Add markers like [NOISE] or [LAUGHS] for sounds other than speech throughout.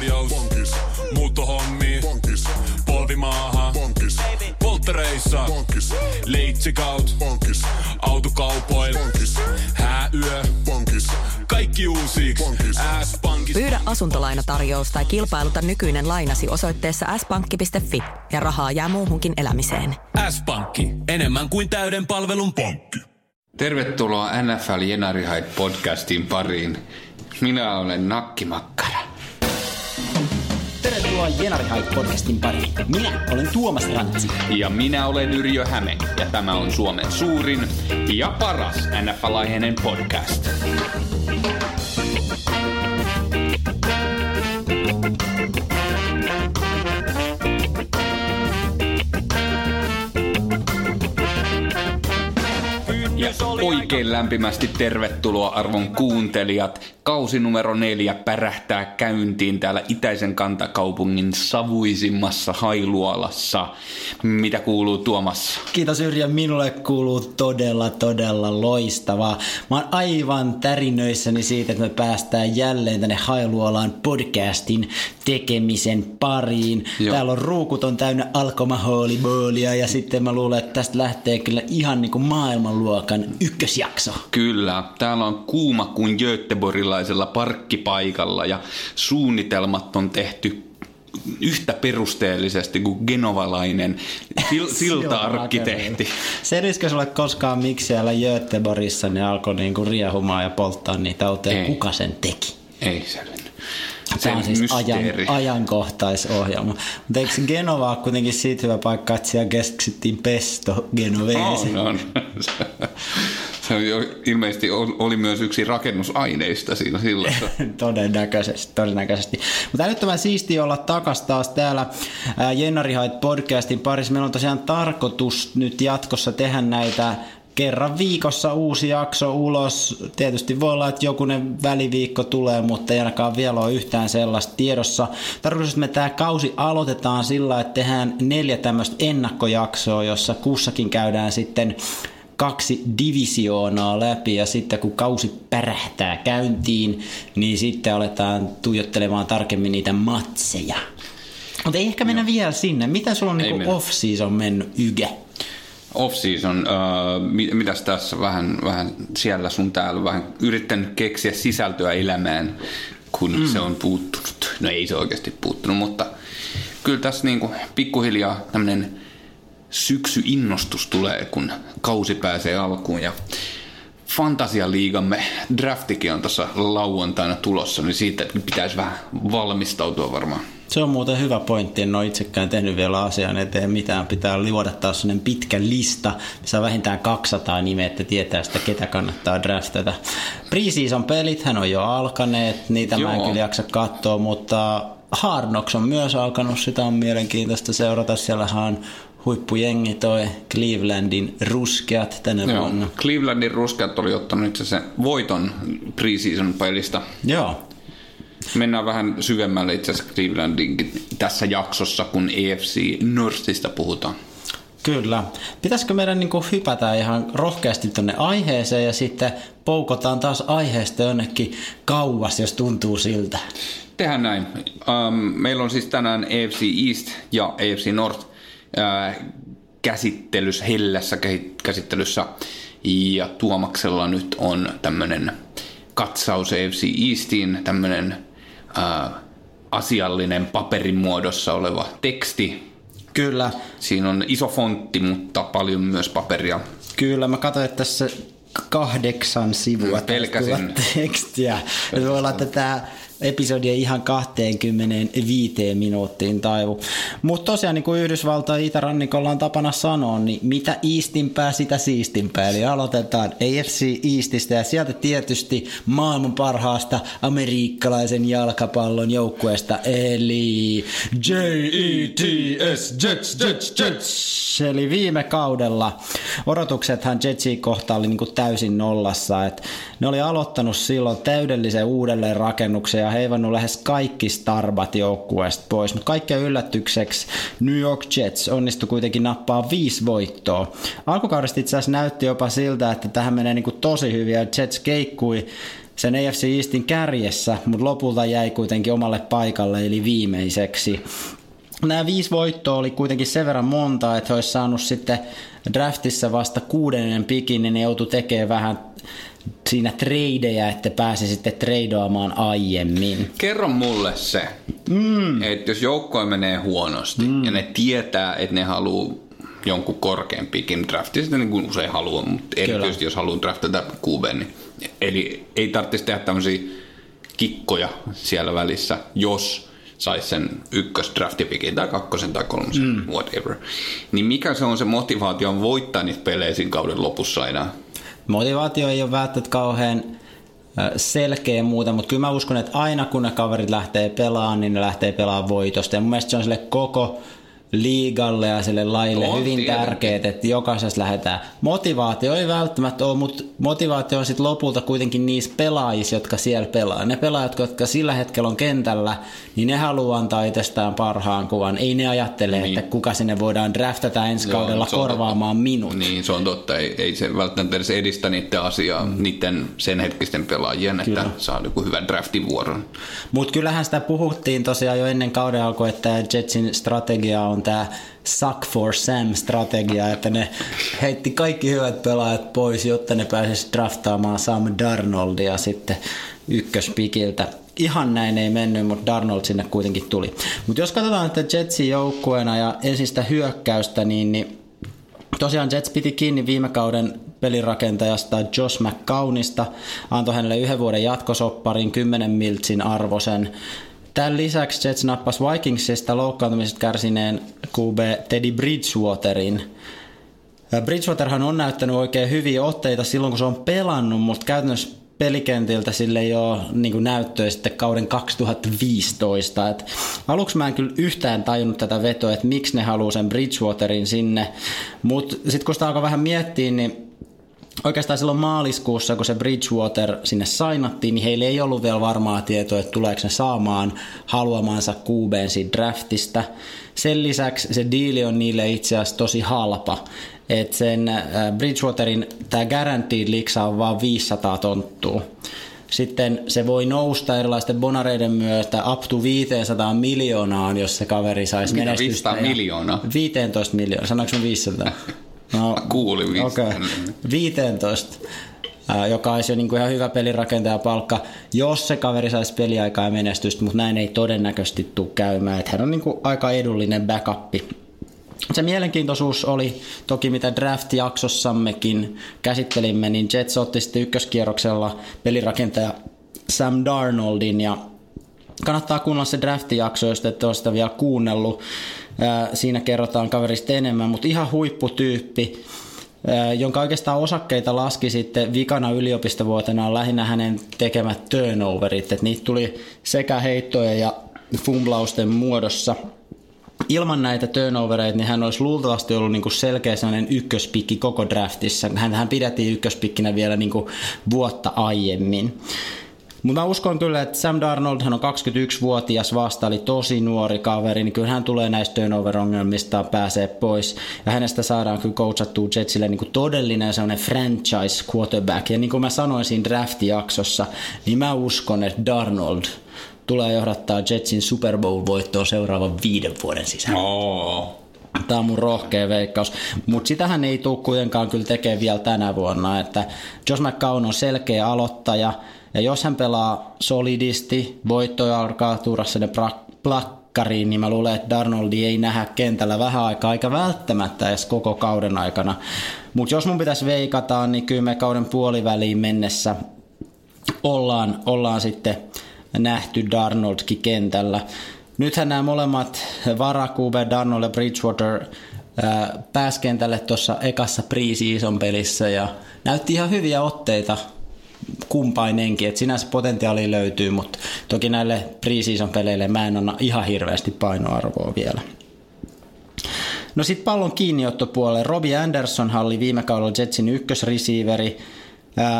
tarjous. Bonkis. Muuttohommi. Bonkis. Polvimaaha. Bonkis. Polttereissa. Bonkis. Leitsikaut. Bonkis. Autokaupoil. Bonkis. Hääyö. Bonkis. Kaikki uusi. S-pankki. Pyydä asuntolainatarjous tai kilpailuta nykyinen lainasi osoitteessa s-pankki.fi ja rahaa jää muuhunkin elämiseen. S-pankki. Enemmän kuin täyden palvelun pankki. Tervetuloa NFL Jenari Hyde podcastin pariin. Minä olen Nakkimakkara. Tervetuloa Jenari Hyde podcastin pariin. Minä olen Tuomas Rantsi. Ja minä olen Yrjö Häme, ja tämä on Suomen suurin ja paras NFL-aiheinen podcast. Oikein lämpimästi tervetuloa arvon kuuntelijat. Kausi numero neljä pärähtää käyntiin täällä itäisen kantakaupungin savuisimmassa Hailuolassa. Mitä kuuluu Tuomas? Kiitos Yrjö, minulle kuuluu todella, todella loistavaa. Mä oon aivan tärinöissäni siitä, että me päästään jälleen tänne Hailuolaan podcastin tekemisen pariin. Joo. Täällä on ruukuton täynnä alkomahooliboolia ja sitten mä luulen, että tästä lähtee kyllä ihan niin kuin maailmanluokan ykkösjakso. Kyllä, täällä on kuuma kuin Göteborgilaisella parkkipaikalla ja suunnitelmat on tehty yhtä perusteellisesti kuin genovalainen sil- silta-arkkitehti. [LAUGHS] Selisikö sulle koskaan, miksi siellä Göteborgissa ne alkoi niinku riehumaan ja polttaa niitä autoja? Ei. Kuka sen teki? Ei selvinnyt. Se Tämä on siis ajan, ajankohtaisohjelma. Mutta eikö Genova ole kuitenkin siitä hyvä paikka, että siellä keksittiin pesto Genovese? On, on. [LAUGHS] Se ilmeisesti ol- oli myös yksi rakennusaineista siinä sillassa. [LAUGHS] todennäköisesti, todennäköisesti. Mutta älyttömän siistiä olla takas taas täällä ää, Jennari Hyde podcastin parissa. Meillä on tosiaan tarkoitus nyt jatkossa tehdä näitä kerran viikossa uusi jakso ulos. Tietysti voi olla, että jokunen väliviikko tulee, mutta ei ainakaan vielä ole yhtään sellaista tiedossa. Tarkoitus, että me tämä kausi aloitetaan sillä, että tehdään neljä tämmöistä ennakkojaksoa, jossa kussakin käydään sitten kaksi divisioonaa läpi ja sitten kun kausi pärähtää käyntiin, niin sitten aletaan tuijottelemaan tarkemmin niitä matseja. Mutta ei ehkä mennä vielä sinne. Mitä sulla on niinku off-season mennyt yge? Off-season, uh, mit, mitäs tässä vähän, vähän siellä sun täällä, vähän yrittänyt keksiä sisältöä elämään, kun mm. se on puuttunut. No ei se oikeasti puuttunut, mutta kyllä tässä niinku pikkuhiljaa tämmöinen syksy-innostus tulee, kun kausi pääsee alkuun ja Fantasialiigamme draftikin on tuossa lauantaina tulossa, niin siitä pitäisi vähän valmistautua varmaan. Se on muuten hyvä pointti, en ole itsekään tehnyt vielä asian eteen mitään. Pitää luoda taas sellainen pitkä lista, missä on vähintään 200 nimeä, että tietää sitä, ketä kannattaa draftata. Preseason pelit hän on jo alkaneet, niitä mä en Joo. kyllä jaksa katsoa, mutta Hard Knocks on myös alkanut, sitä on mielenkiintoista seurata. Siellähän on huippujengi toi Clevelandin ruskeat tänä Joo. vuonna. Clevelandin ruskeat oli ottanut itse asiassa voiton preseason pelistä. Joo, Mennään vähän syvemmälle itse asiassa Clevelandinkin tässä jaksossa, kun EFC Northista puhutaan. Kyllä. Pitäisikö meidän niin hypätä ihan rohkeasti tuonne aiheeseen ja sitten poukotaan taas aiheesta jonnekin kauas, jos tuntuu siltä. Tehdään näin. Um, meillä on siis tänään EFC East ja EFC North käsittelyssä, hellässä käsi- käsittelyssä. Ja Tuomaksella nyt on tämmöinen katsaus EFC Eastiin, tämmöinen uh, asiallinen paperin muodossa oleva teksti. Kyllä, Siinä on iso fontti, mutta paljon myös paperia. kyllä. Mä katsoin, että tässä kahdeksan sivua Mm, taisi pelkäsin. tekstiä. Voi olla, että tämä episodi ei ihan 25 minuuttiin taivu. Mutta tosiaan niin kuin Yhdysvaltain itärannikolla on tapana sanoa, niin mitä iistimpää, sitä siistimpää. Eli aloitetaan AFC Eastistä ja sieltä tietysti maailman parhaasta amerikkalaisen jalkapallon joukkueesta, eli J-E-T-S, Jets, Jets, Jets. Eli viime kaudella odotuksethan Jetsia kohtaan oli niin kuin täysin nollassa. Et ne oli aloittanut silloin täydellisen uudelleen rakennuksen ja heivannut lähes kaikki starbat joukkueesta pois. Mutta kaikkea yllätykseksi New York Jets onnistui kuitenkin nappaa viisi voittoa. Alkukaudesta itse asiassa näytti jopa siltä, että tähän menee niinku tosi hyvin ja Jets keikkui sen AFC Eastin kärjessä, mutta lopulta jäi kuitenkin omalle paikalle eli viimeiseksi. Nämä viisi voittoa oli kuitenkin sen verran monta, että he olisi saanut sitten draftissa vasta kuudennen pikin, niin ne joutui tekemään vähän siinä tradeja, että pääsi sitten tradeaamaan aiemmin. Kerro mulle se, mm. että jos joukkoja menee huonosti mm. ja ne tietää, että ne haluaa jonkun korkean pikin draftista, niin kuin usein haluaa, mutta erityisesti jos haluaa draftata QB, niin eli ei tarvitsisi tehdä tämmöisiä kikkoja siellä välissä, jos saisi sen ykkös draftipikin tai kakkosen tai kolmosen, mm. whatever. Niin mikä se on se motivaatio voittaa niitä pelejä siinä kauden lopussa enää? Motivaatio ei ole välttämättä kauhean selkeä muuta, mutta kyllä mä uskon, että aina kun ne kaverit lähtee pelaamaan, niin ne lähtee pelaamaan voitosta. Ja mun mielestä se on sille koko liigalle ja sille laille on hyvin tärkeää, että jokaisessa lähdetään. Motivaatio ei välttämättä ole, mutta motivaatio on sitten lopulta kuitenkin niissä pelaajissa, jotka siellä pelaa. Ne pelaajat, jotka sillä hetkellä on kentällä, niin ne haluaa antaa itsestään parhaan kuvan. Ei ne ajattele, niin. että kuka sinne voidaan draftata ensi Joo, kaudella korvaamaan totta. minut. Niin, se on totta. Ei, ei se välttämättä edes edistä niiden asiaa, mm. niiden sen hetkisten pelaajien, Kyllä. että saa joku hyvän draftivuoron. Mutta kyllähän sitä puhuttiin tosiaan jo ennen kauden alkua, että Jetsin strategia on tämä suck for Sam strategia, että ne heitti kaikki hyvät pelaajat pois, jotta ne pääsisi draftaamaan Sam Darnoldia sitten ykköspikiltä. Ihan näin ei mennyt, mutta Darnold sinne kuitenkin tuli. Mutta jos katsotaan että Jetsin joukkueena ja ensin sitä hyökkäystä, niin, niin tosiaan Jets piti kiinni viime kauden pelirakentajasta Josh McCownista, antoi hänelle yhden vuoden jatkosopparin, 10 miltsin arvosen Tämän lisäksi Jets nappasi Vikingsista loukkaantumisesta kärsineen QB Teddy Bridgewaterin. Bridgewaterhan on näyttänyt oikein hyviä otteita silloin, kun se on pelannut, mutta käytännössä pelikentiltä sille ei ole niin näyttöä sitten kauden 2015. Et aluksi mä en kyllä yhtään tajunnut tätä vetoa, että miksi ne haluaa sen Bridgewaterin sinne, mutta sitten kun sitä alkoi vähän miettiä, niin oikeastaan silloin maaliskuussa, kun se Bridgewater sinne sainattiin, niin heillä ei ollut vielä varmaa tietoa, että tuleeko ne saamaan haluamansa QBn siitä draftista. Sen lisäksi se diili on niille itse asiassa tosi halpa. Että sen äh, Bridgewaterin tämä guaranteed liksa on vaan 500 tonttua. Sitten se voi nousta erilaisten bonareiden myötä up to 500 miljoonaan, jos se kaveri saisi menestystä. 500 miljoonaa? 15 miljoonaa, sanoinko 500? [LAUGHS] No, Kuulin 15. Okay. 15 joka olisi jo niin kuin ihan hyvä pelirakentaja palkka, jos se kaveri saisi peliaikaa ja menestystä, mutta näin ei todennäköisesti tule käymään. Että hän on niin kuin aika edullinen backup. Se mielenkiintoisuus oli toki, mitä draft-jaksossammekin käsittelimme, niin Jets otti sitten ykköskierroksella pelirakentaja Sam Darnoldin ja kannattaa kuunnella se draft-jakso, jos ette ole sitä vielä kuunnellut. Siinä kerrotaan kaverista enemmän, mutta ihan huipputyyppi, jonka oikeastaan osakkeita laski sitten vikana yliopistovuotena lähinnä hänen tekemät turnoverit, että niitä tuli sekä heittoja ja fumblausten muodossa. Ilman näitä turnovereita niin hän olisi luultavasti ollut niin kuin selkeä sellainen ykköspikki koko draftissa. Hän, hän pidettiin ykköspikkinä vielä niin kuin vuotta aiemmin. Mutta mä uskon kyllä, että Sam Darnold hän on 21-vuotias vasta, eli tosi nuori kaveri, niin kyllä hän tulee näistä turnover-ongelmista pääsee pois. Ja hänestä saadaan kyllä coachattua Jetsille niin kuin todellinen sellainen franchise quarterback. Ja niin kuin mä sanoin siinä draft-jaksossa, niin mä uskon, että Darnold tulee johdattaa Jetsin Super Bowl-voittoa seuraavan viiden vuoden sisään. Oh. Tämä on mun rohkea veikkaus. Mutta sitähän ei tule kuitenkaan kyllä tekemään vielä tänä vuonna. Että Josh McCown on selkeä aloittaja – ja jos hän pelaa solidisti, voittoja alkaa tuura sinne plakkariin, niin mä luulen, että Darnoldi ei nähdä kentällä vähän aikaa, eikä välttämättä edes koko kauden aikana. Mutta jos mun pitäisi veikata, niin kyllä me kauden puoliväliin mennessä ollaan, ollaan sitten nähty Darnoldkin kentällä. Nythän nämä molemmat varakuube, Darnold ja Bridgewater, pääskentälle tuossa ekassa pre-season pelissä ja näytti ihan hyviä otteita kumpainenkin, että sinänsä potentiaali löytyy, mutta toki näille preseason peleille mä en anna ihan hirveästi painoarvoa vielä. No sitten pallon kiinniottopuolelle. Robbie Anderson oli viime kaudella Jetsin ykkösreceiveri.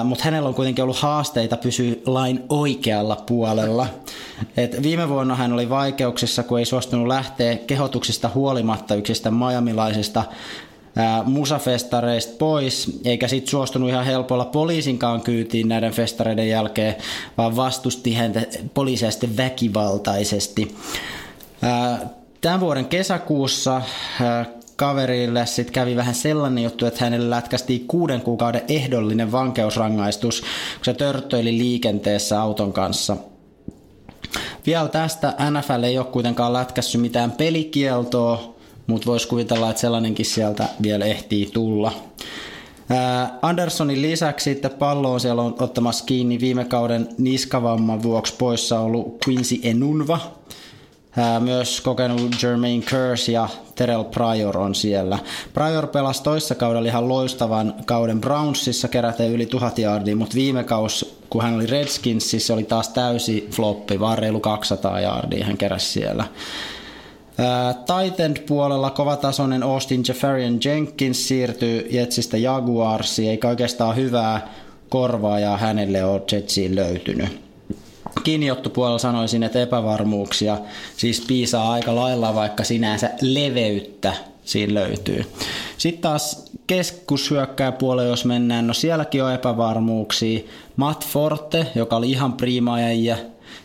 mutta hänellä on kuitenkin ollut haasteita pysyä lain oikealla puolella. Et viime vuonna hän oli vaikeuksissa, kun ei suostunut lähteä kehotuksista huolimatta yksistä majamilaisista musafestareista pois, eikä sit suostunut ihan helpolla poliisinkaan kyytiin näiden festareiden jälkeen, vaan vastusti häntä sitten väkivaltaisesti. Tämän vuoden kesäkuussa kaverille sitten kävi vähän sellainen juttu, että hänelle lätkästiin kuuden kuukauden ehdollinen vankeusrangaistus, kun se törttöili liikenteessä auton kanssa. Vielä tästä NFL ei ole kuitenkaan lätkässy mitään pelikieltoa, mutta voisi kuvitella, että sellainenkin sieltä vielä ehtii tulla. Andersonin lisäksi sitten pallo on siellä ottamassa kiinni viime kauden niskavamman vuoksi poissa ollut Quincy Enunva, myös kokenut Jermaine Curse ja Terrell Pryor on siellä. Pryor pelasi toissa kaudella ihan loistavan kauden Brownsissa keräten yli tuhat yardia, mutta viime kaus, kun hän oli Redskinsissa, oli taas täysi floppi, vaan reilu 200 yardia hän keräsi siellä. Titan puolella kovatasoinen Austin Jeffarian Jenkins siirtyy Jetsistä Jaguarsiin, eikä oikeastaan hyvää korvaajaa hänelle ole Jetsiin löytynyt kiinniottopuolella sanoisin, että epävarmuuksia siis piisaa aika lailla, vaikka sinänsä leveyttä siinä löytyy. Sitten taas keskushyökkäjäpuolella, jos mennään, no sielläkin on epävarmuuksia. Matt Forte, joka oli ihan priimaajia,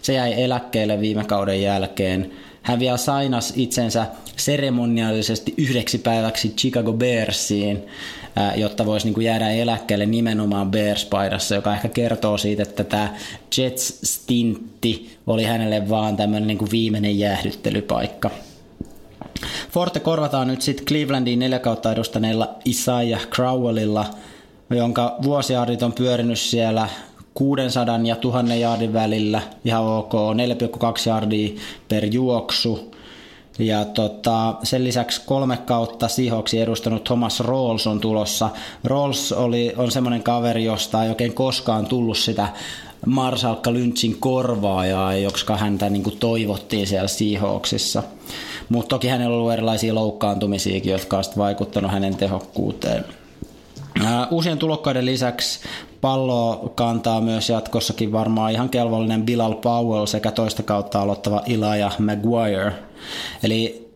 se jäi eläkkeelle viime kauden jälkeen. Hän vielä sainas itsensä seremoniallisesti yhdeksi päiväksi Chicago Bearsiin jotta voisi niin jäädä eläkkeelle nimenomaan Bears-paidassa, joka ehkä kertoo siitä, että tämä Jets-stintti oli hänelle vaan tämmöinen niin viimeinen jäähdyttelypaikka. Forte korvataan nyt sitten Clevelandin neljä kautta edustaneella Isaiah Crowellilla, jonka vuosiaardit on pyörinyt siellä 600 ja 1000 jaardin välillä, ihan ok, 4,2 jaardia per juoksu, ja tota, sen lisäksi kolme kautta sihoksi edustanut Thomas Rawls on tulossa. Rawls oli, on semmoinen kaveri, josta ei oikein koskaan tullut sitä Marsalkka Lynchin korvaajaa, jotka häntä niin kuin toivottiin siellä Seahawksissa. Mutta toki hänellä on ollut erilaisia loukkaantumisiakin, jotka ovat vaikuttanut hänen tehokkuuteen. Uusien tulokkaiden lisäksi pallo kantaa myös jatkossakin varmaan ihan kelvollinen Bilal Powell sekä toista kautta aloittava Elijah Maguire. Eli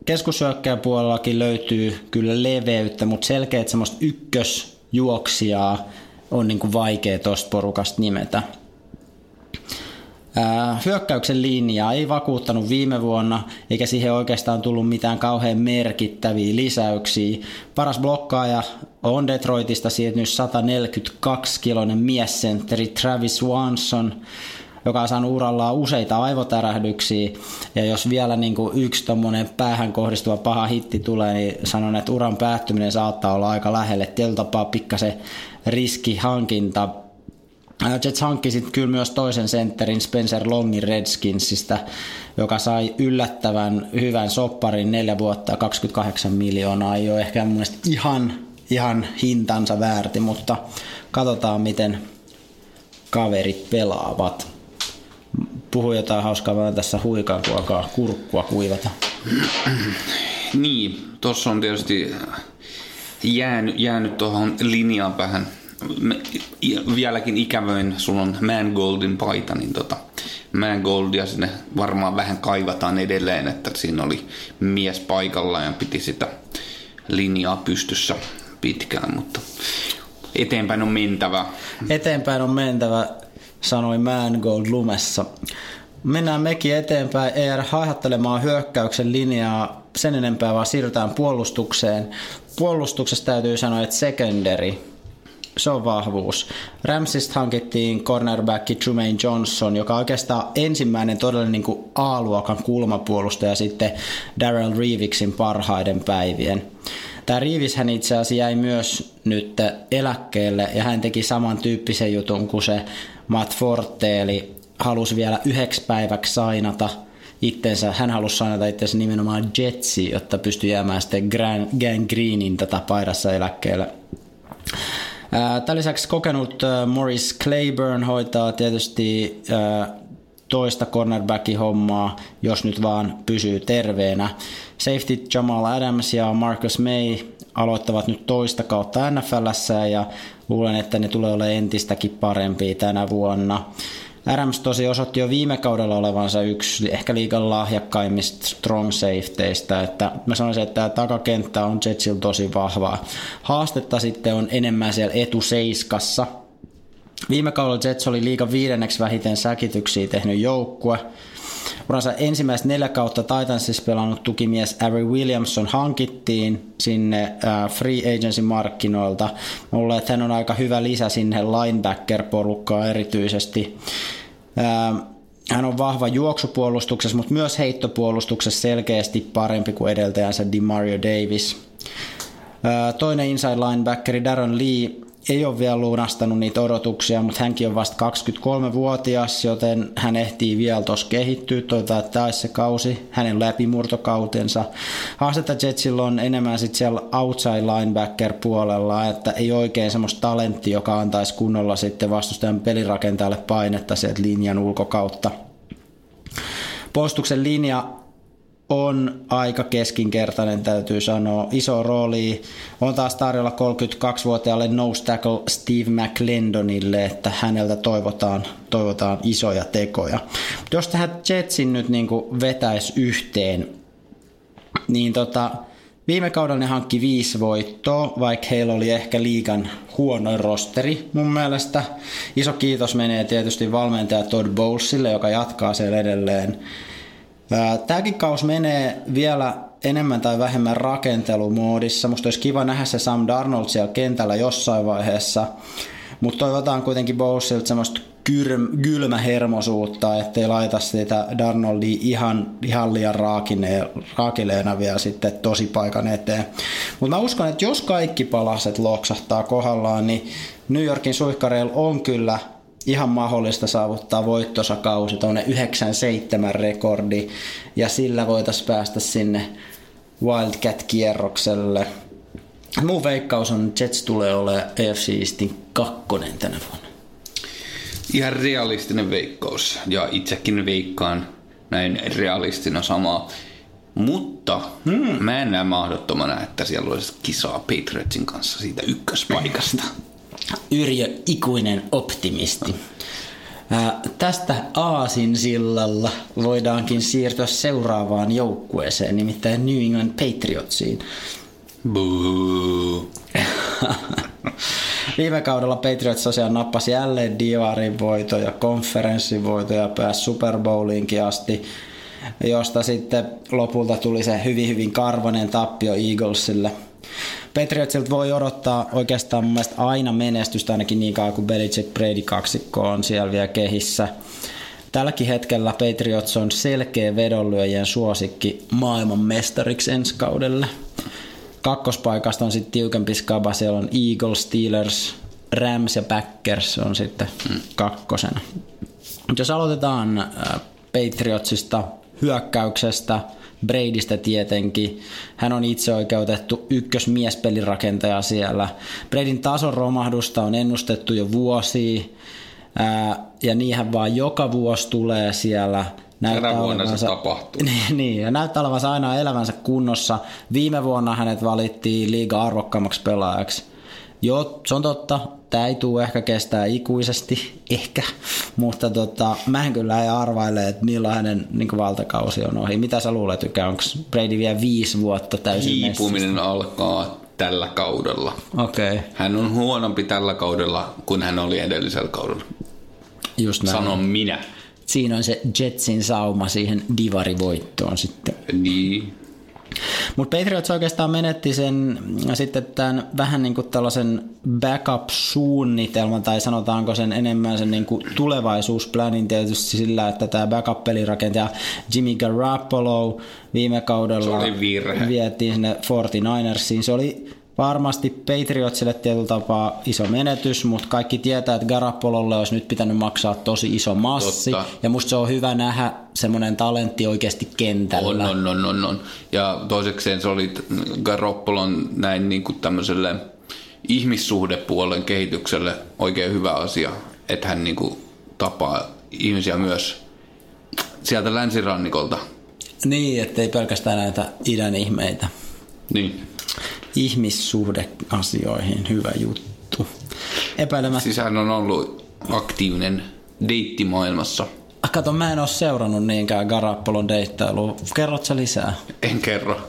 puolellakin löytyy kyllä leveyttä, mutta selkeät semmoista ykkösjuoksijaa on niin kuin vaikea tuosta porukasta nimetä. Hyökkäyksen linjaa ei vakuuttanut viime vuonna, eikä siihen oikeastaan tullut mitään kauhean merkittäviä lisäyksiä. Paras blokkaaja on Detroitista siirtynyt 142-kiloinen miessentteri Travis Swanson, joka on saanut urallaan useita aivotärähdyksiä. Ja jos vielä niin kuin yksi tuommoinen päähän kohdistuva paha hitti tulee, niin sanon, että uran päättyminen saattaa olla aika lähelle. Tietyllä tapaa pikkasen riskihankinta. Jets hankki sitten kyllä myös toisen sentterin Spencer Longin Redskinsistä, joka sai yllättävän hyvän sopparin neljä vuotta 28 miljoonaa. Ei ole ehkä mun ihan, ihan hintansa väärti, mutta katsotaan miten kaverit pelaavat puhu jotain hauskaa vaan tässä huikaa, kun alkaa kurkkua kuivata. Niin, tuossa on tietysti jäänyt, jäänyt tuohon linjaan vähän. Vieläkin ikävöin, sulla on Goldin paita, niin tota, Goldia sinne varmaan vähän kaivataan edelleen, että siinä oli mies paikalla ja piti sitä linjaa pystyssä pitkään, mutta eteenpäin on mentävä. Eteenpäin on mentävä sanoi Mangold lumessa. Mennään mekin eteenpäin, ei jäädä haihattelemaan hyökkäyksen linjaa sen enempää, vaan siirrytään puolustukseen. Puolustuksessa täytyy sanoa, että secondary, se on vahvuus. Ramsista hankittiin cornerback Trumaine Johnson, joka on oikeastaan ensimmäinen todellinen niin A-luokan kulmapuolustaja sitten Darrell Reeviksin parhaiden päivien. Tämä Reeves hän itse asiassa jäi myös nyt eläkkeelle ja hän teki samantyyppisen jutun kuin se Matt Forte, eli halusi vielä yhdeksi päiväksi sainata itsensä, hän halusi sainata itsensä nimenomaan Jetsi, jotta pystyi jäämään sitten Grand, Gang Greenin tätä paidassa eläkkeelle. Tämän lisäksi kokenut Morris Claiborne hoitaa tietysti toista cornerbackin hommaa, jos nyt vaan pysyy terveenä. Safety Jamal Adams ja Marcus May aloittavat nyt toista kautta NFLssä ja luulen, että ne tulee olemaan entistäkin parempia tänä vuonna. Adams tosi osoitti jo viime kaudella olevansa yksi ehkä liikan lahjakkaimmista strong safetyistä, että mä sanoisin, että tämä takakenttä on Jetsillä tosi vahvaa. Haastetta sitten on enemmän siellä etuseiskassa. Viime kaudella Jets oli liikan viidenneksi vähiten säkityksiä tehnyt joukkue. Uransa ensimmäistä neljä kautta Titansissa pelannut tukimies Avery Williamson hankittiin sinne äh, free agency markkinoilta. Mulle, että hän on aika hyvä lisä sinne linebacker-porukkaan erityisesti. Äh, hän on vahva juoksupuolustuksessa, mutta myös heittopuolustuksessa selkeästi parempi kuin edeltäjänsä DeMario Davis. Äh, toinen inside linebackeri Darren Lee ei ole vielä lunastanut niitä odotuksia, mutta hänkin on vasta 23-vuotias, joten hän ehtii vielä tuossa kehittyä. Toivotaan, että tämä se kausi, hänen läpimurtokautensa. Haastetta Jetsillä on enemmän sitten siellä outside linebacker puolella, että ei oikein semmoista talenttia, joka antaisi kunnolla sitten vastustajan pelirakentajalle painetta sieltä linjan ulkokautta. Puolustuksen linja on aika keskinkertainen, täytyy sanoa. Iso rooli on taas tarjolla 32-vuotiaalle nose tackle Steve McLendonille, että häneltä toivotaan, toivotaan isoja tekoja. Jos tähän Jetsin nyt niin vetäisi yhteen, niin tota, viime kaudella ne hankki viisi voittoa, vaikka heillä oli ehkä liigan huonoin rosteri mun mielestä. Iso kiitos menee tietysti valmentaja Todd Bowlesille, joka jatkaa siellä edelleen Tämäkin kaus menee vielä enemmän tai vähemmän rakentelumoodissa. Musta olisi kiva nähdä se Sam Darnold siellä kentällä jossain vaiheessa. Mutta toivotaan kuitenkin Bowlesilta semmoista kylmähermosuutta, ettei laita sitä Darnoldia ihan, ihan liian raakine, raakileena vielä sitten tosi paikan eteen. Mutta mä uskon, että jos kaikki palaset loksahtaa kohdallaan, niin New Yorkin suihkareilla on kyllä ihan mahdollista saavuttaa voittosakausi, tuonne 97 rekordi, ja sillä voitaisiin päästä sinne Wildcat-kierrokselle. Mun veikkaus on, että Jets tulee olemaan AFC Eastin kakkonen tänä vuonna. Ihan realistinen veikkaus, ja itsekin veikkaan näin realistina samaa. Mutta hmm. mä en näe mahdottomana, että siellä olisi kisaa Patriotsin kanssa siitä ykköspaikasta. [LAUGHS] Yrjö ikuinen optimisti. Ää, tästä Aasin sillalla voidaankin siirtyä seuraavaan joukkueeseen, nimittäin New England Patriotsiin. [LAUGHS] Viime kaudella Patriots tosiaan nappasi jälleen Divarin voitoja, konferenssin voitoja, pääsi Super Bowliinkin asti, josta sitten lopulta tuli se hyvin hyvin karvonen tappio Eaglesille – Patriotsilta voi odottaa oikeastaan mun mielestä aina menestystä ainakin niin kauan kuin Belichick Brady kaksikko on siellä vielä kehissä. Tälläkin hetkellä Patriots on selkeä vedonlyöjien suosikki maailman mestariksi ensi kaudelle. Kakkospaikasta on sitten tiukempi skaba, siellä on Eagles, Steelers, Rams ja Packers on sitten kakkosena. Jos aloitetaan äh, Patriotsista hyökkäyksestä – Bradystä tietenkin. Hän on itse oikeutettu ykkösmiespelirakentaja siellä. Bradyn tason romahdusta on ennustettu jo vuosia. ja niinhän vaan joka vuosi tulee siellä näyttää Tänä vuonna olevansa, se tapahtuu. [LAUGHS] Niin, niin, ja näyttää olevansa aina elämänsä kunnossa. Viime vuonna hänet valittiin liiga arvokkaammaksi pelaajaksi. Joo, se on totta. Tämä ei tule ehkä kestää ikuisesti, [LAUGHS] ehkä, mutta tota, mä en kyllä ei arvaile, että millainen niin valtakausi on ohi. Mitä sä luulet, Tykä? Onko Brady vielä viisi vuotta täysin Hiipuminen messissä? alkaa tällä kaudella. Okei. Okay. Hän on huonompi tällä kaudella kuin hän oli edellisellä kaudella. Just näin. Sanon minä. Siinä on se Jetsin sauma siihen divarivoittoon sitten. Niin. Mutta Patriots oikeastaan menetti sen sitten tämän vähän niin kuin tällaisen backup-suunnitelman, tai sanotaanko sen enemmän sen niin kuin tulevaisuusplanin tietysti sillä, että tämä backup-pelirakentaja Jimmy Garoppolo viime kaudella vietiin sinne 49ersiin. Se oli varmasti Patriotsille tietyllä tapaa iso menetys, mutta kaikki tietää, että Garapololle olisi nyt pitänyt maksaa tosi iso massi. Totta. Ja musta se on hyvä nähdä semmoinen talentti oikeasti kentällä. On, on, on, on, on. Ja toisekseen se oli Garoppolon näin niin kuin tämmöiselle ihmissuhdepuolen kehitykselle oikein hyvä asia, että hän niin kuin tapaa ihmisiä myös sieltä länsirannikolta. Niin, ettei pelkästään näitä idän ihmeitä. Niin. Ihmissuhdeasioihin. Hyvä juttu. Epäilemättä. Siis hän on ollut aktiivinen deittimaailmassa. Ah, Kato, mä en oo seurannut niinkään Garappolon deittailua. Kerrot sä lisää? En kerro.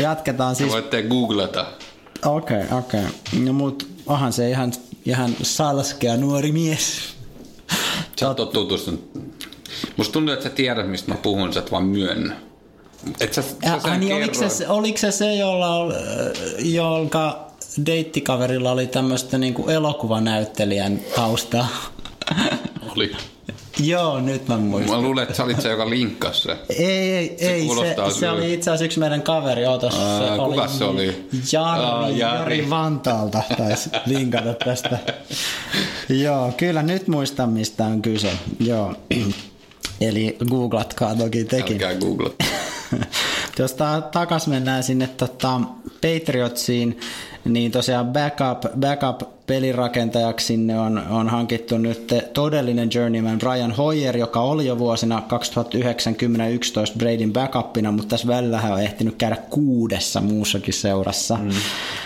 Jatketaan siis. Voitte googlata. Okei, okay, okei. Okay. No mut onhan se ihan, ihan salskea nuori mies. Sä oot tutustunut. Musta tuntuu, että sä tiedät, mistä mä puhun, sä et vaan myönnä. Et sä, sä niin, oliko, se, oliko se se, jolla, ol- jonka deittikaverilla oli tämmöistä niinku elokuvanäyttelijän taustaa? [LAUGHS] Oli. Joo, nyt mä muistan. Mä luulen, että sä olit se, joka linkkasi se. Ei, ei, Se ei se, se oli itse asiassa yksi meidän kaveri. Ootas, se Aa, oli se oli? Jari, Aa, Jari. Jari. Vantaalta taisi linkata tästä. Joo, kyllä nyt muistan mistä on kyse. Joo. Eli googlatkaa toki tekin. Älkää googlata. Jos ta- takas mennään sinne tota, Patriotsiin, niin tosiaan backup, backup pelirakentajaksi sinne on, on hankittu nyt todellinen journeyman Brian Hoyer, joka oli jo vuosina 2009-2011 Bradyn backupina, mutta tässä välillä hän on ehtinyt käydä kuudessa muussakin seurassa. Mm.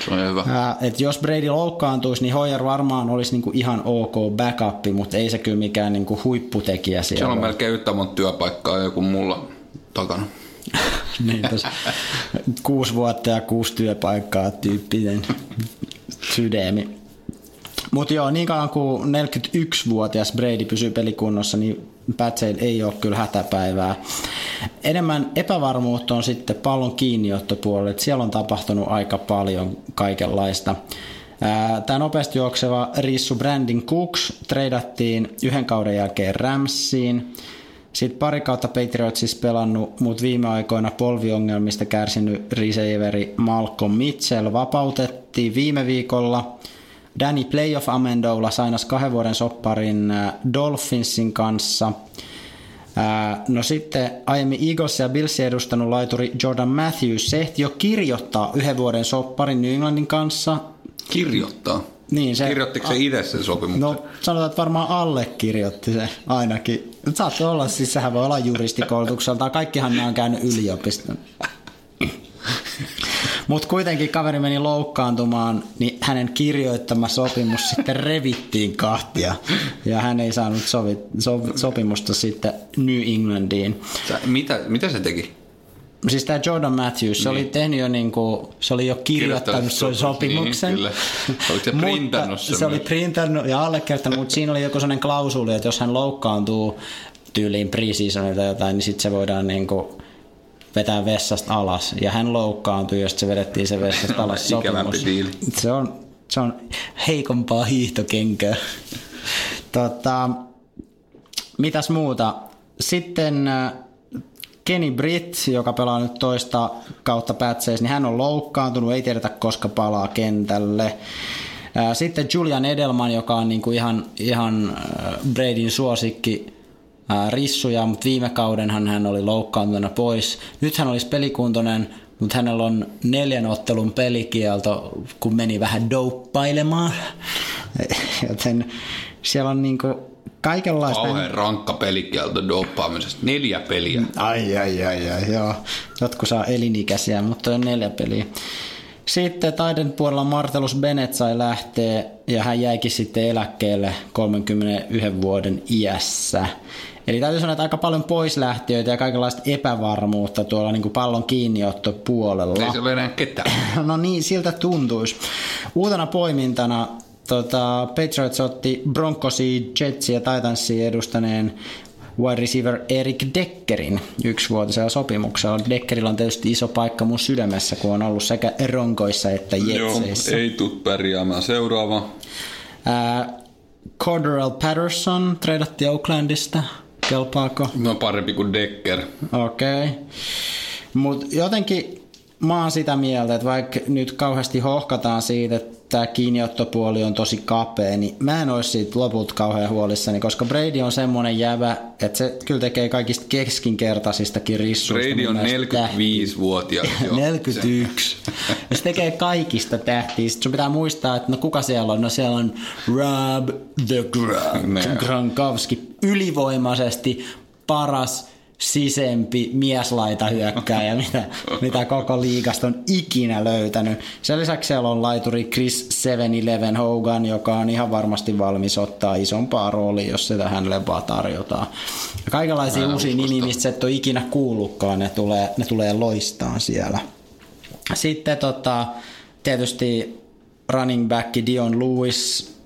Se on hyvä. Ää, et jos Brady loukkaantuisi, niin Hoyer varmaan olisi niinku ihan ok backup, mutta ei se kyllä mikään niinku huipputekijä siellä. Siellä on melkein yhtä monta työpaikkaa joku mulla takana. [LAUGHS] niin, kuusi vuotta ja kuusi työpaikkaa tyyppinen sydämi. Mutta joo, niin kauan kuin 41-vuotias Brady pysyy pelikunnossa, niin Patseillä ei ole kyllä hätäpäivää. Enemmän epävarmuutta on sitten pallon kiinniottopuolella, että siellä on tapahtunut aika paljon kaikenlaista. Tämä nopeasti juokseva Rissu Brandon Cooks treidattiin yhden kauden jälkeen Ramsiin. Sitten pari kautta Patriotsissa pelannut, mutta viime aikoina polviongelmista kärsinyt receiveri Malcolm Mitchell vapautettiin viime viikolla. Danny Playoff Amendola sainas kahden vuoden sopparin äh, Dolphinsin kanssa. Ää, No sitten aiemmin Eagles ja Billsin edustanut laituri Jordan Matthews, se ehti jo kirjoittaa yhden vuoden sopparin New Englandin kanssa. Kirjoittaa. Niin, se- Kirjoittiko se itse sen sopimuksen? No sanotaan, että varmaan allekirjoitti se ainakin. Saatte olla, siis sehän voi olla juristikoulutukselta. Kaikkihan nämä on käynyt yliopiston. Mutta kuitenkin kaveri meni loukkaantumaan, niin hänen kirjoittama sopimus sitten revittiin kahtia. Ja hän ei saanut sovi, so, sopimusta sitten New Englandiin. Sä, mitä, mitä se teki? Siis tämä Jordan Matthews, se oli tehnyt jo niinku, se oli jo kirjoittanut sen sopimuksen, niin, kyllä. [LAUGHS] Se printannut sen Se oli printannut ja allekirjoittanut, mutta siinä oli joku sellainen klausuli, että jos hän loukkaantuu tyyliin preseasonilla tai jotain, niin sitten se voidaan niinku vetää vessasta alas. Ja hän loukkaantui, jos se vedettiin se vessasta alas [LAUGHS] sopimus. Se on, se on heikompaa hiihtokenkää. tota, mitäs muuta? Sitten äh, Kenny Britt, joka pelaa nyt toista kautta Patseissa, niin hän on loukkaantunut, ei tiedetä koska palaa kentälle. Sitten Julian Edelman, joka on niinku ihan, ihan äh, Bradyn suosikki rissuja, mutta viime kaudenhan hän oli loukkaantuneena pois. Nyt hän olisi pelikuntoinen, mutta hänellä on neljän ottelun pelikielto, kun meni vähän douppailemaan. [LAUGHS] Joten siellä on niinku kaikenlaista. Kauhean rankka pelikielto doppaamisesta. Neljä peliä. Ai, ai, ai, ai, joo. Jotkut saa elinikäisiä, mutta on neljä peliä. Sitten taiden puolella Martelus Bennett sai lähteä ja hän jäikin sitten eläkkeelle 31 vuoden iässä. Eli täytyy sanoa, että aika paljon poislähtiöitä ja kaikenlaista epävarmuutta tuolla niin kuin pallon kiinniottopuolella. Ei se ole enää ketään. [LAUGHS] No niin, siltä tuntuisi. Uutena poimintana tota, Patriots otti Broncosi, Jetsi ja Titansia edustaneen wide receiver Eric Deckerin yksivuotisella sopimuksella. Deckerillä on tietysti iso paikka mun sydämessä, kun on ollut sekä Ronkoissa että Jetseissä. ei tuu pärjäämään. Seuraava. Ää, Cordell Patterson treidattiin Oaklandista. Kelpaako? No parempi kuin Decker. Okei. Okay. Mutta jotenkin mä oon sitä mieltä, että vaikka nyt kauheasti hohkataan siitä, että tämä kiinniottopuoli on tosi kapea, niin mä en olisi siitä lopulta kauhean huolissani, koska Brady on semmoinen jävä, että se kyllä tekee kaikista keskinkertaisistakin rissuista. Brady on mielestä 45-vuotias. jo. [LAUGHS] 41. Ja se tekee kaikista tähtiä. Sitten sun pitää muistaa, että no kuka siellä on? No siellä on Rob the Gronk. Gronkowski. Ylivoimaisesti paras sisempi mieslaita hyökkääjä, mitä, mitä koko liigasta on ikinä löytänyt. Sen lisäksi siellä on laituri Chris 711 Hogan, joka on ihan varmasti valmis ottaa isompaa roolia, jos sitä hänelle vaan tarjotaan. Ja kaikenlaisia Mä uusia nimiä, mistä et ole ikinä kuullutkaan, ne tulee, ne tulee loistaan siellä. Sitten tota, tietysti running back Dion Lewis,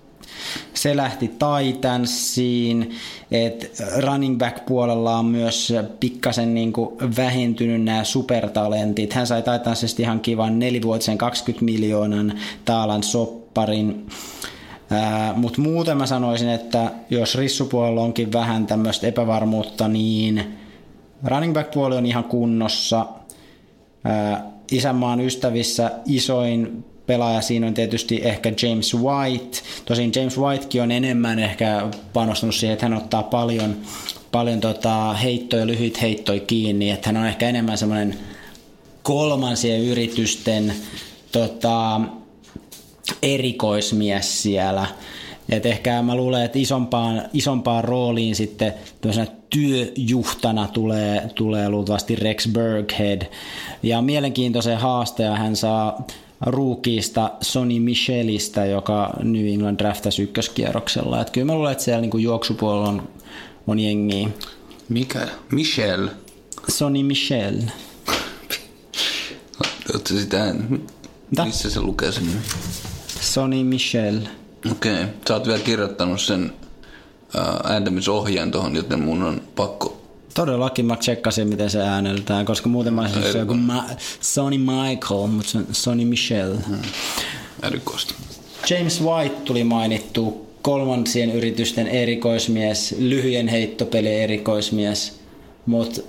se lähti Titansiin, että running back puolella on myös pikkasen niin kuin vähentynyt nämä supertalentit. Hän sai Titansista ihan kivan nelivuotisen 20 miljoonan taalan sopparin. Mutta muuten mä sanoisin, että jos rissupuolella onkin vähän tämmöistä epävarmuutta, niin running back puoli on ihan kunnossa. Ää, isänmaan ystävissä isoin pelaaja siinä on tietysti ehkä James White. Tosin James Whitekin on enemmän ehkä panostanut siihen, että hän ottaa paljon, paljon tota heittoja, lyhyt heittoja kiinni, että hän on ehkä enemmän semmoinen kolmansien yritysten tota, erikoismies siellä. Et ehkä mä luulen, että isompaan, isompaan rooliin sitten työjuhtana tulee, tulee luultavasti Rex Burkhead. Ja mielenkiintoisen haasteen hän saa ruukiista Sonny Michelistä, joka New England draftasi ykköskierroksella. Et kyllä mä luulen, että siellä niinku juoksupuolella on, on jengiä. Mikä? Michelle. Sonny Michel. Oletko sitä... Mitä? Missä se lukee sen? Sonny Michel. Okei. Okay. Sä oot vielä kirjoittanut sen ää, ääntämisohjeen tuohon, joten mun on pakko... Todellakin mä tsekkasin, miten se ääneltään, koska muuten mä olisin, on joku Ma- Sonny Michael, mutta se on Sonny Michel. Erikoista. James White tuli mainittu, kolmansien yritysten erikoismies, lyhyen heittopeli erikoismies, mutta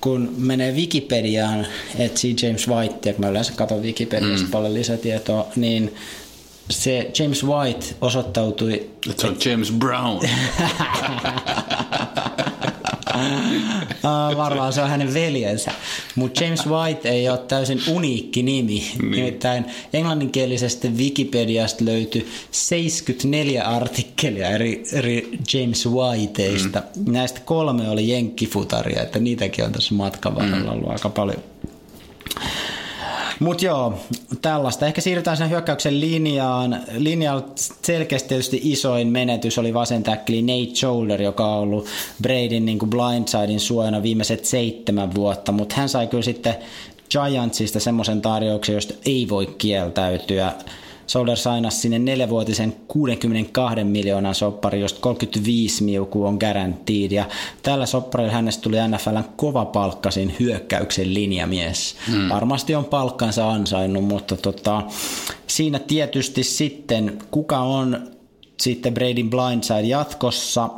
kun menee Wikipediaan, etsii James White, ja kun mä yleensä katson Wikipediasta mm. paljon lisätietoa, niin se James White osoittautui se on James Brown. [LAUGHS] Uh, varmaan se on hänen veljensä. Mutta James White ei ole täysin uniikki nimi. Niin. Nimittäin englanninkielisestä Wikipediasta löytyi 74 artikkelia eri, eri James Whiteista. Mm. Näistä kolme oli jenkkifutaria, että niitäkin on tässä matkan varrella ollut aika paljon. Mutta joo, tällaista. Ehkä siirrytään sen hyökkäyksen linjaan. Linjalla selkeästi tietysti isoin menetys oli vasen Nate Shoulder, joka on ollut Bradyn niin blindsidin suojana viimeiset seitsemän vuotta, mutta hän sai kyllä sitten Giantsista semmoisen tarjouksen, josta ei voi kieltäytyä. Solder sainas sinne neljävuotisen 62 miljoonan soppari, josta 35 miuku on guaranteed. Ja tällä sopparilla hänestä tuli NFLn kova palkkasin hyökkäyksen linjamies. Hmm. Varmasti on palkkansa ansainnut, mutta tota, siinä tietysti sitten kuka on sitten Bradyn blindside jatkossa.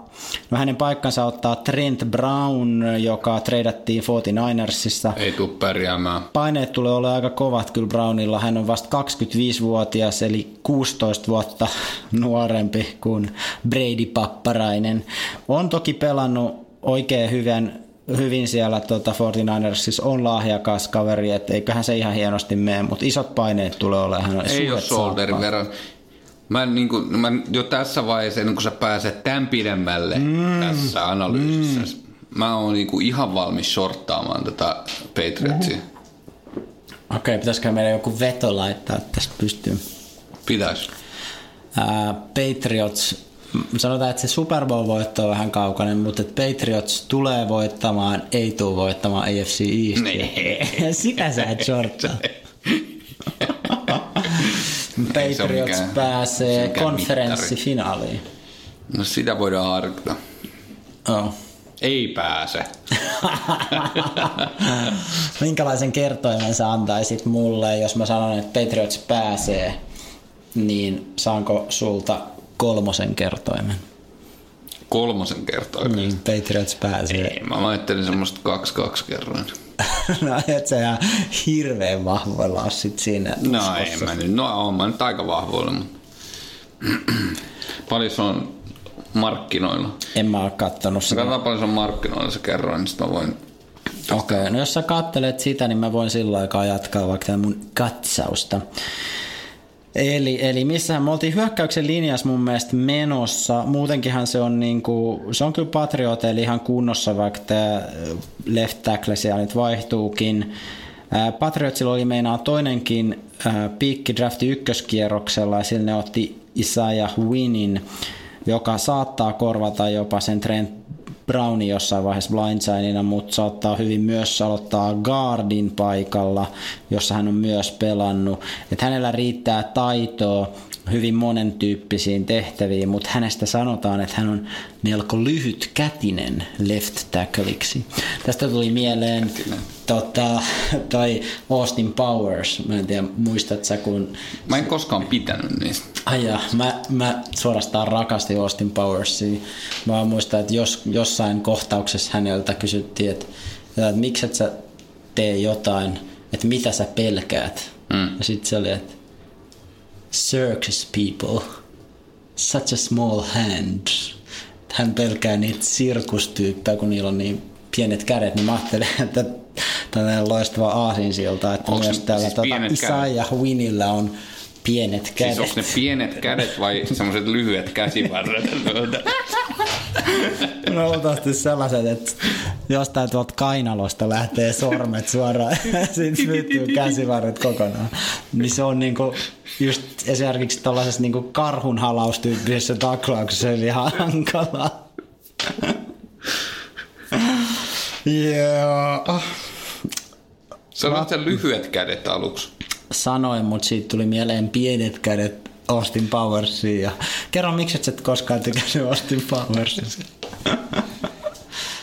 No hänen paikkansa ottaa Trent Brown, joka treidattiin 49ersissa. Ei tuu pärjäämään. Paineet tulee olemaan aika kovat kyllä Brownilla. Hän on vasta 25-vuotias, eli 16 vuotta nuorempi kuin Brady Papparainen. On toki pelannut oikein hyvän, hyvin siellä tuota 49ersissa, on lahjakas kaveri, että eiköhän se ihan hienosti mene, mutta isot paineet tulee olemaan. Ei ole saappaat. verran. Mä, niin kuin, mä jo tässä vaiheessa, ennen kuin sä pääset tämän pidemmälle mm. tässä analyysissä, mm. mä oon niin kuin ihan valmis shorttaamaan tätä Patriotsia. Okei, pitäisikö meidän joku veto laittaa tästä pystyyn? Pitäis. Ää, Patriots, sanotaan, että se Super Bowl-voitto on vähän kaukainen, mutta että Patriots tulee voittamaan, ei tule voittamaan AFC East. [LAUGHS] Sitä sä et shorttaa. [LAUGHS] Patriots mikään- pääsee konferenssifinaaliin. No sitä voidaan harkita. Oh. Ei pääse. [LAUGHS] Minkälaisen kertoimen sä antaisit mulle, jos mä sanon, että Patriots pääsee, niin saanko sulta kolmosen kertoimen? Kolmosen kertaa. Mm. Niin, Patriots pääsee. Ei, mä ajattelin semmoista kaksi kaksi kerroin. [LAUGHS] no et sä ihan hirveän vahvoilla ole sit siinä No ei mä nyt, no oon mä nyt aika vahvoilla, mutta [CLEARS THROAT] paljon se on markkinoilla. En mä oo kattonut sitä. katsotaan paljon se on markkinoilla se kerroin, niin sit mä voin... Okei, okay. no jos sä kattelet sitä, niin mä voin sillä aikaa jatkaa vaikka mun katsausta. Eli, eli missähän me oltiin hyökkäyksen linjassa mun mielestä menossa. Muutenkinhan se on, niinku, se on kyllä Patrioteilla ihan kunnossa, vaikka tämä left tackle siellä nyt vaihtuukin. Patriotsilla oli meinaa toinenkin piikki drafti ykköskierroksella ja sillä ne otti Isaiah Winin, joka saattaa korvata jopa sen Trent Browni jossain vaiheessa blindsidina, mutta saattaa hyvin myös aloittaa guardin paikalla, jossa hän on myös pelannut. Että hänellä riittää taitoa hyvin monen tyyppisiin tehtäviin, mutta hänestä sanotaan, että hän on melko lyhyt kätinen left tackleiksi. Tästä tuli mieleen tota, toi Austin Powers. Mä en tiedä, muistat sä kun... Mä en koskaan pitänyt niistä. Ai ja, mä, mä suorastaan rakastin Austin Powersia. Mä muistan, että jos, jossain kohtauksessa häneltä kysyttiin, että, että miksi et sä tee jotain, että mitä sä pelkäät. Mm. Ja sitten se oli, että circus people, such a small hand. Hän pelkää niitä sirkustyyppejä, kun niillä on niin pienet kädet, niin mä ajattelin, [LAUGHS] että tällainen loistava aasinsilta, että Onks myös tällä siis tuota, Isaiah Winillä on pienet siis kädet. Siis onko ne pienet kädet vai [LAUGHS] semmoiset lyhyet käsivarret? [LAUGHS] no luultavasti sellaiset, että jostain tuolta kainalosta lähtee sormet suoraan ja sitten syttyy käsivarret kokonaan. Niin se on niinku just esimerkiksi tällaisessa niinku karhunhalaustyyppisessä taklauksessa ihan hankalaa. Joo. Sanoit sen lyhyet kädet aluksi. Sanoin, mutta siitä tuli mieleen pienet kädet Austin Powersiin. Ja kerro, miksi et sä et koskaan tykännyt Austin Powersista?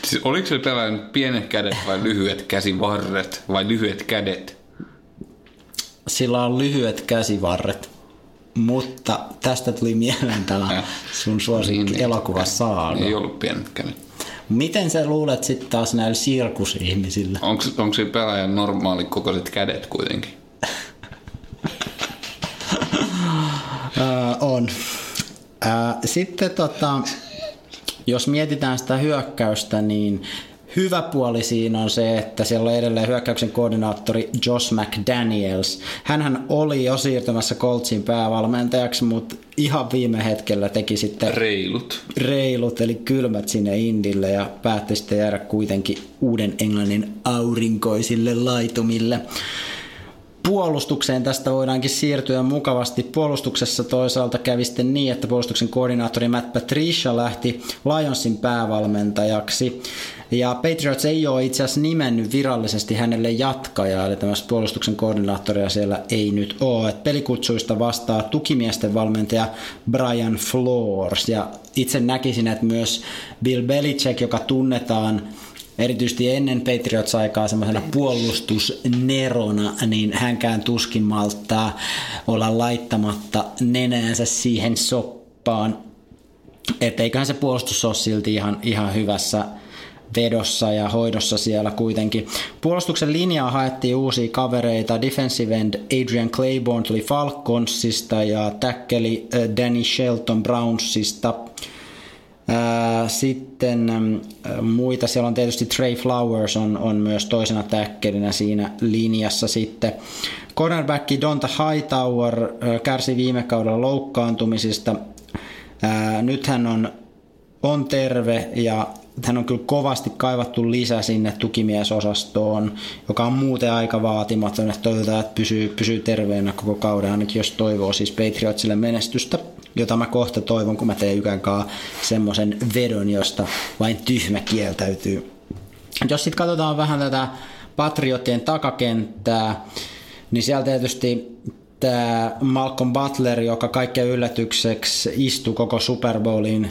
Siis oliko se tällainen pienet kädet vai lyhyet käsivarret vai lyhyet kädet? Sillä on lyhyet käsivarret. Mutta tästä tuli mieleen tämä sun suosikki niin, elokuva Saaga. Ei ollut pienet kädet. Miten sä luulet sitten taas näillä sirkusihmisillä? Onko, onko se pelaajan normaali kokoiset kädet kuitenkin? [LAUGHS] on. Sitten tota, jos mietitään sitä hyökkäystä, niin hyvä puoli siinä on se, että siellä on edelleen hyökkäyksen koordinaattori Josh McDaniels. Hänhän oli jo siirtymässä Coltsin päävalmentajaksi, mutta ihan viime hetkellä teki sitten reilut, reilut eli kylmät sinne Indille ja päätti sitten jäädä kuitenkin uuden Englannin aurinkoisille laitumille puolustukseen tästä voidaankin siirtyä mukavasti. Puolustuksessa toisaalta kävi sitten niin, että puolustuksen koordinaattori Matt Patricia lähti Lionsin päävalmentajaksi. Ja Patriots ei ole itse asiassa nimennyt virallisesti hänelle jatkajaa, eli tämmöistä puolustuksen koordinaattoria siellä ei nyt ole. Et pelikutsuista vastaa tukimiesten valmentaja Brian Flores, ja itse näkisin, että myös Bill Belichick, joka tunnetaan erityisesti ennen Patriots-aikaa semmoisena puolustusnerona, niin hänkään tuskin malttaa olla laittamatta nenäänsä siihen soppaan. Että eiköhän se puolustus ole silti ihan, ihan hyvässä vedossa ja hoidossa siellä kuitenkin. Puolustuksen linjaa haettiin uusia kavereita. Defensive end Adrian Claiborne tuli Falconsista ja tackeli äh, Danny Shelton Brownsista. Sitten muita, siellä on tietysti Trey Flowers on, on myös toisena täkkerinä siinä linjassa sitten. Cornerback Donta Hightower kärsi viime kaudella loukkaantumisista. Nyt hän on, on terve ja hän on kyllä kovasti kaivattu lisä sinne tukimiesosastoon, joka on muuten aika vaatimaton, että toivotaan, että pysyy, pysyy terveenä koko kauden, ainakin jos toivoo siis Patriotsille menestystä jota mä kohta toivon, kun mä teen Ykän kanssa semmoisen vedon, josta vain tyhmä kieltäytyy. Jos sitten katsotaan vähän tätä Patriottien takakenttää, niin siellä tietysti tämä Malcolm Butler, joka kaikkein yllätykseksi istui koko Super Bowlin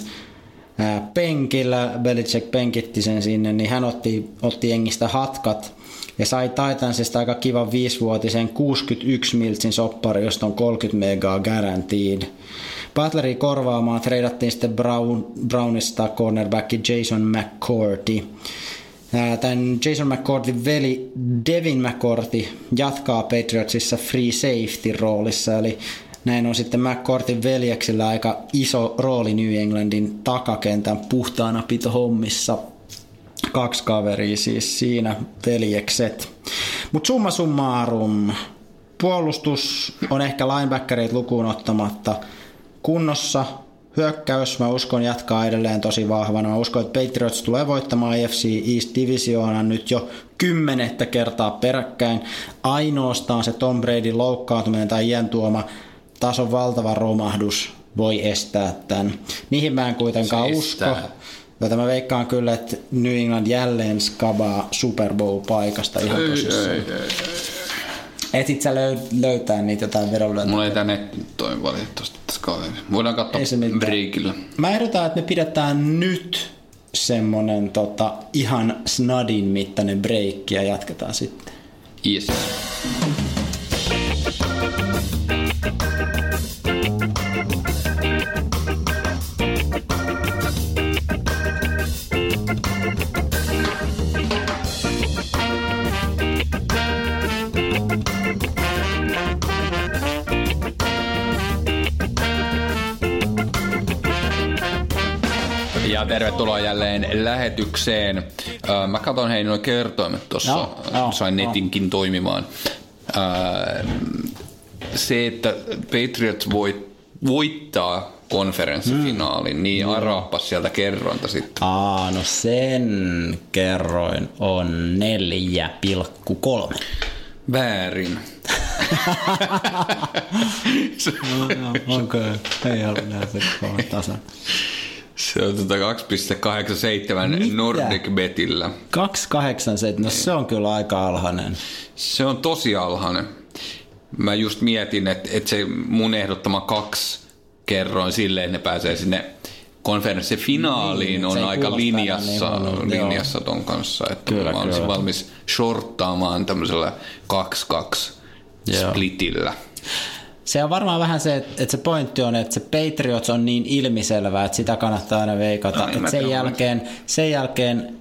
penkillä, Belichick penkitti sen sinne, niin hän otti, otti jengistä hatkat ja sai Titansista aika kivan viisivuotisen 61 miltsin soppari, josta on 30 megaa guaranteed. Butleri korvaamaan treidattiin sitten Brown, Brownista cornerback Jason McCourty. Tämän Jason McCourtin veli Devin McCourty jatkaa Patriotsissa free safety roolissa, eli näin on sitten McCourtin veljeksillä aika iso rooli New Englandin takakentän puhtaana pito hommissa. Kaksi kaveria siis siinä veljekset. Mutta summa summarum, puolustus on ehkä linebackerit lukuun ottamatta kunnossa. Hyökkäys, mä uskon, jatkaa edelleen tosi vahvana. Mä uskon, että Patriots tulee voittamaan AFC East Divisioonan nyt jo kymmenettä kertaa peräkkäin. Ainoastaan se Tom Brady loukkaantuminen tai iän tuoma tason valtava romahdus voi estää tämän. Niihin mä en kuitenkaan Se usko. estää. Joten mä veikkaan kyllä, että New England jälleen skabaa Super Bowl-paikasta ihan tosissaan. Etit sä löy- löytää niitä jotain vedonlyöntiä? Mulla ei tää netti toimi valitettavasti tässä kaverissa. Voidaan katsoa breakillä. Mä ehdotan, että me pidetään nyt semmonen tota, ihan snadin mittainen breikki ja jatketaan sitten. Yes. Ja tervetuloa jälleen lähetykseen. Mä katson hei noin kertoimet tuossa, Joo, joo, sain joo. netinkin toimimaan. Se, että Patriots voi, voittaa konferenssifinaalin, niin Mm. araappas sieltä kerrointa sitten. Aa, no sen kerroin on 4,3. Väärin. [LAUGHS] Okei, ei ollut näitä tasan. Se on tota 2,87 Mitä? Nordic Betillä. 287, no se on kyllä aika alhainen. Se on tosi alhainen. Mä just mietin, että, että se mun ehdottama kaksi kerroin silleen, että ne pääsee sinne konferenssifinaaliin Niin, on se ei aika linjassa, niin linjassa ton kanssa. Että Kyllä, mä olisin kyllä. valmis shorttaamaan tämmöisellä 2-2 Joo. Se on varmaan vähän se, että että se pointti on, että se Patriots on niin ilmiselvä, että sitä kannattaa aina veikata. No niin, että sen, jälkeen, sen jälkeen,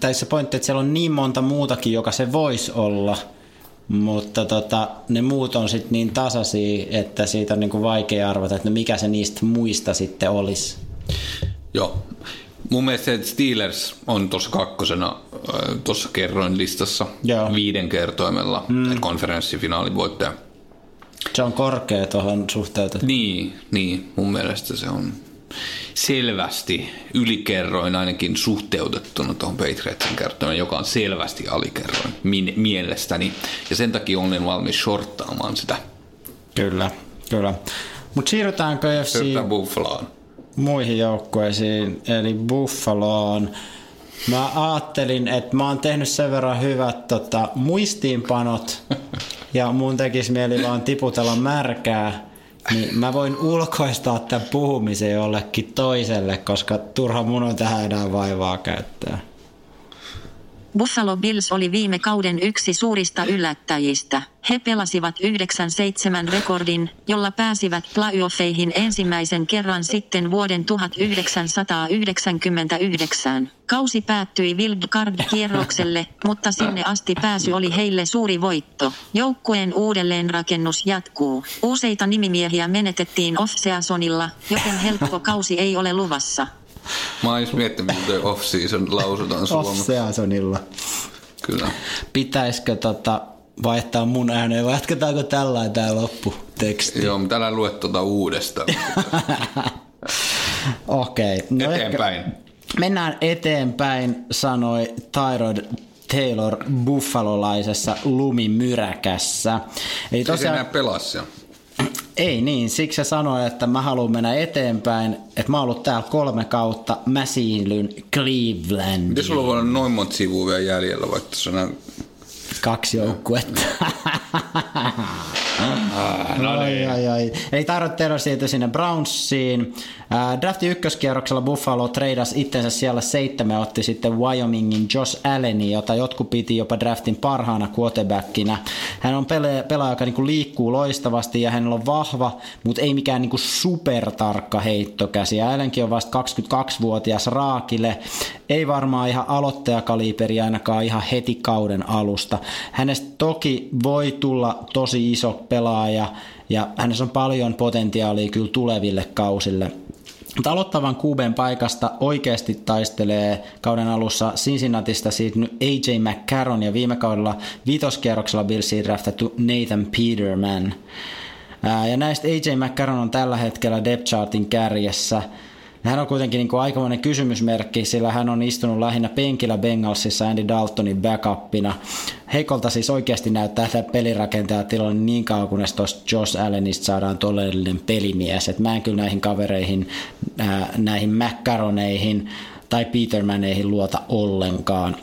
tai se pointti, että siellä on niin monta muutakin, joka se voisi olla, mutta tota, ne muut on sitten niin tasaisia, että siitä on niinku vaikea arvata, että no mikä se niistä muista sitten olisi. Joo. Mun mielestä se, että Steelers on tuossa kakkosena tuossa kerroin listassa Joo. viiden kertoimella mm. konferenssifinaalin voittaja. Se on korkea tuohon suhteutettu. Niin, niin, mun mielestä se on selvästi ylikerroin ainakin suhteutettuna tuohon Patriotsin kertoimeen, joka on selvästi alikerroin min, mielestäni. Ja sen takia olen valmis shorttaamaan sitä. Kyllä, kyllä. Mutta siirrytäänkö FC Siirrytään Buffaloon. muihin joukkueisiin, eli Buffaloon. Mä ajattelin, että mä oon tehnyt sen verran hyvät tota, muistiinpanot [LAUGHS] ja mun tekisi mieli vaan tiputella märkää, niin mä voin ulkoistaa tämän puhumisen jollekin toiselle, koska turha mun on tähän enää vaivaa käyttää. Buffalo Bills oli viime kauden yksi suurista yllättäjistä. He pelasivat 9-7 rekordin, jolla pääsivät playoffeihin ensimmäisen kerran sitten vuoden 1999. Kausi päättyi wild card-kierrokselle, mutta sinne asti pääsy oli heille suuri voitto. Joukkueen uudelleenrakennus jatkuu. Useita nimimiehiä menetettiin off-seasonilla, joten helppo kausi ei ole luvassa. Mä oon just miettinyt, miten off-season lausutaan suomeksi. Off-seasonilla. Kyllä. Pitäisikö tota, vaihtaa mun ääneen vai jatketaanko tällä tää lopputeksti? Joo, mutta älä lue tuota uudestaan. [LAUGHS] Okei. No ehkä- Eteenpäin. Mennään eteenpäin, sanoi Tyrod Taylor buffalolaisessa lumimyräkässä. Eli Ei se tosiaan, enää pelaa siellä. Ei niin, siksi se sanoi, että mä haluan mennä eteenpäin, että mä oon ollut täällä kolme kautta, mä siirryn Clevelandiin. Miten sulla olla noin monta sivua vielä jäljellä, vaikka tuossa on Kaksi joukkuetta. no ai, niin. ai, ai. Eli Tyrod Taylor siirtyi sinne Brownsiin. Äh, draftin ykköskierroksella Buffalo treidas itsensä siellä seitsemän otti sitten Wyomingin Josh Allenin, jota jotkut piti jopa draftin parhaana quarterbackina. Hän on pelaaja, pelaaja joka niinku liikkuu loistavasti ja hänellä on vahva, mutta ei mikään niinku supertarkka heittokäsi. Allenkin on vasta 22-vuotias raakille. Ei varmaan ihan aloittajakaliberi ainakaan ihan heti kauden alusta. Hänestä toki voi tulla tosi iso pelaaja ja hänessä on paljon potentiaalia kyllä tuleville kausille. Mutta aloittavan QBn paikasta oikeasti taistelee kauden alussa Cincinnatista siirtynyt AJ McCarron ja viime kaudella viitoskierroksella Billsiin draftattu Nathan Peterman. Ja näistä AJ McCarron on tällä hetkellä depth chartin kärjessä – hän on kuitenkin niin kuin aikamoinen kysymysmerkki, sillä hän on istunut lähinnä penkillä Bengalsissa Andy Daltonin backupina. Heikolta siis oikeasti näyttää, että pelirakentaja tilanne niin kauan, kunnes tuosta Josh Allenista saadaan todellinen pelimies. Et mä en kyllä näihin kavereihin, näihin McCarroneihin tai Petermaneihin luota ollenkaan.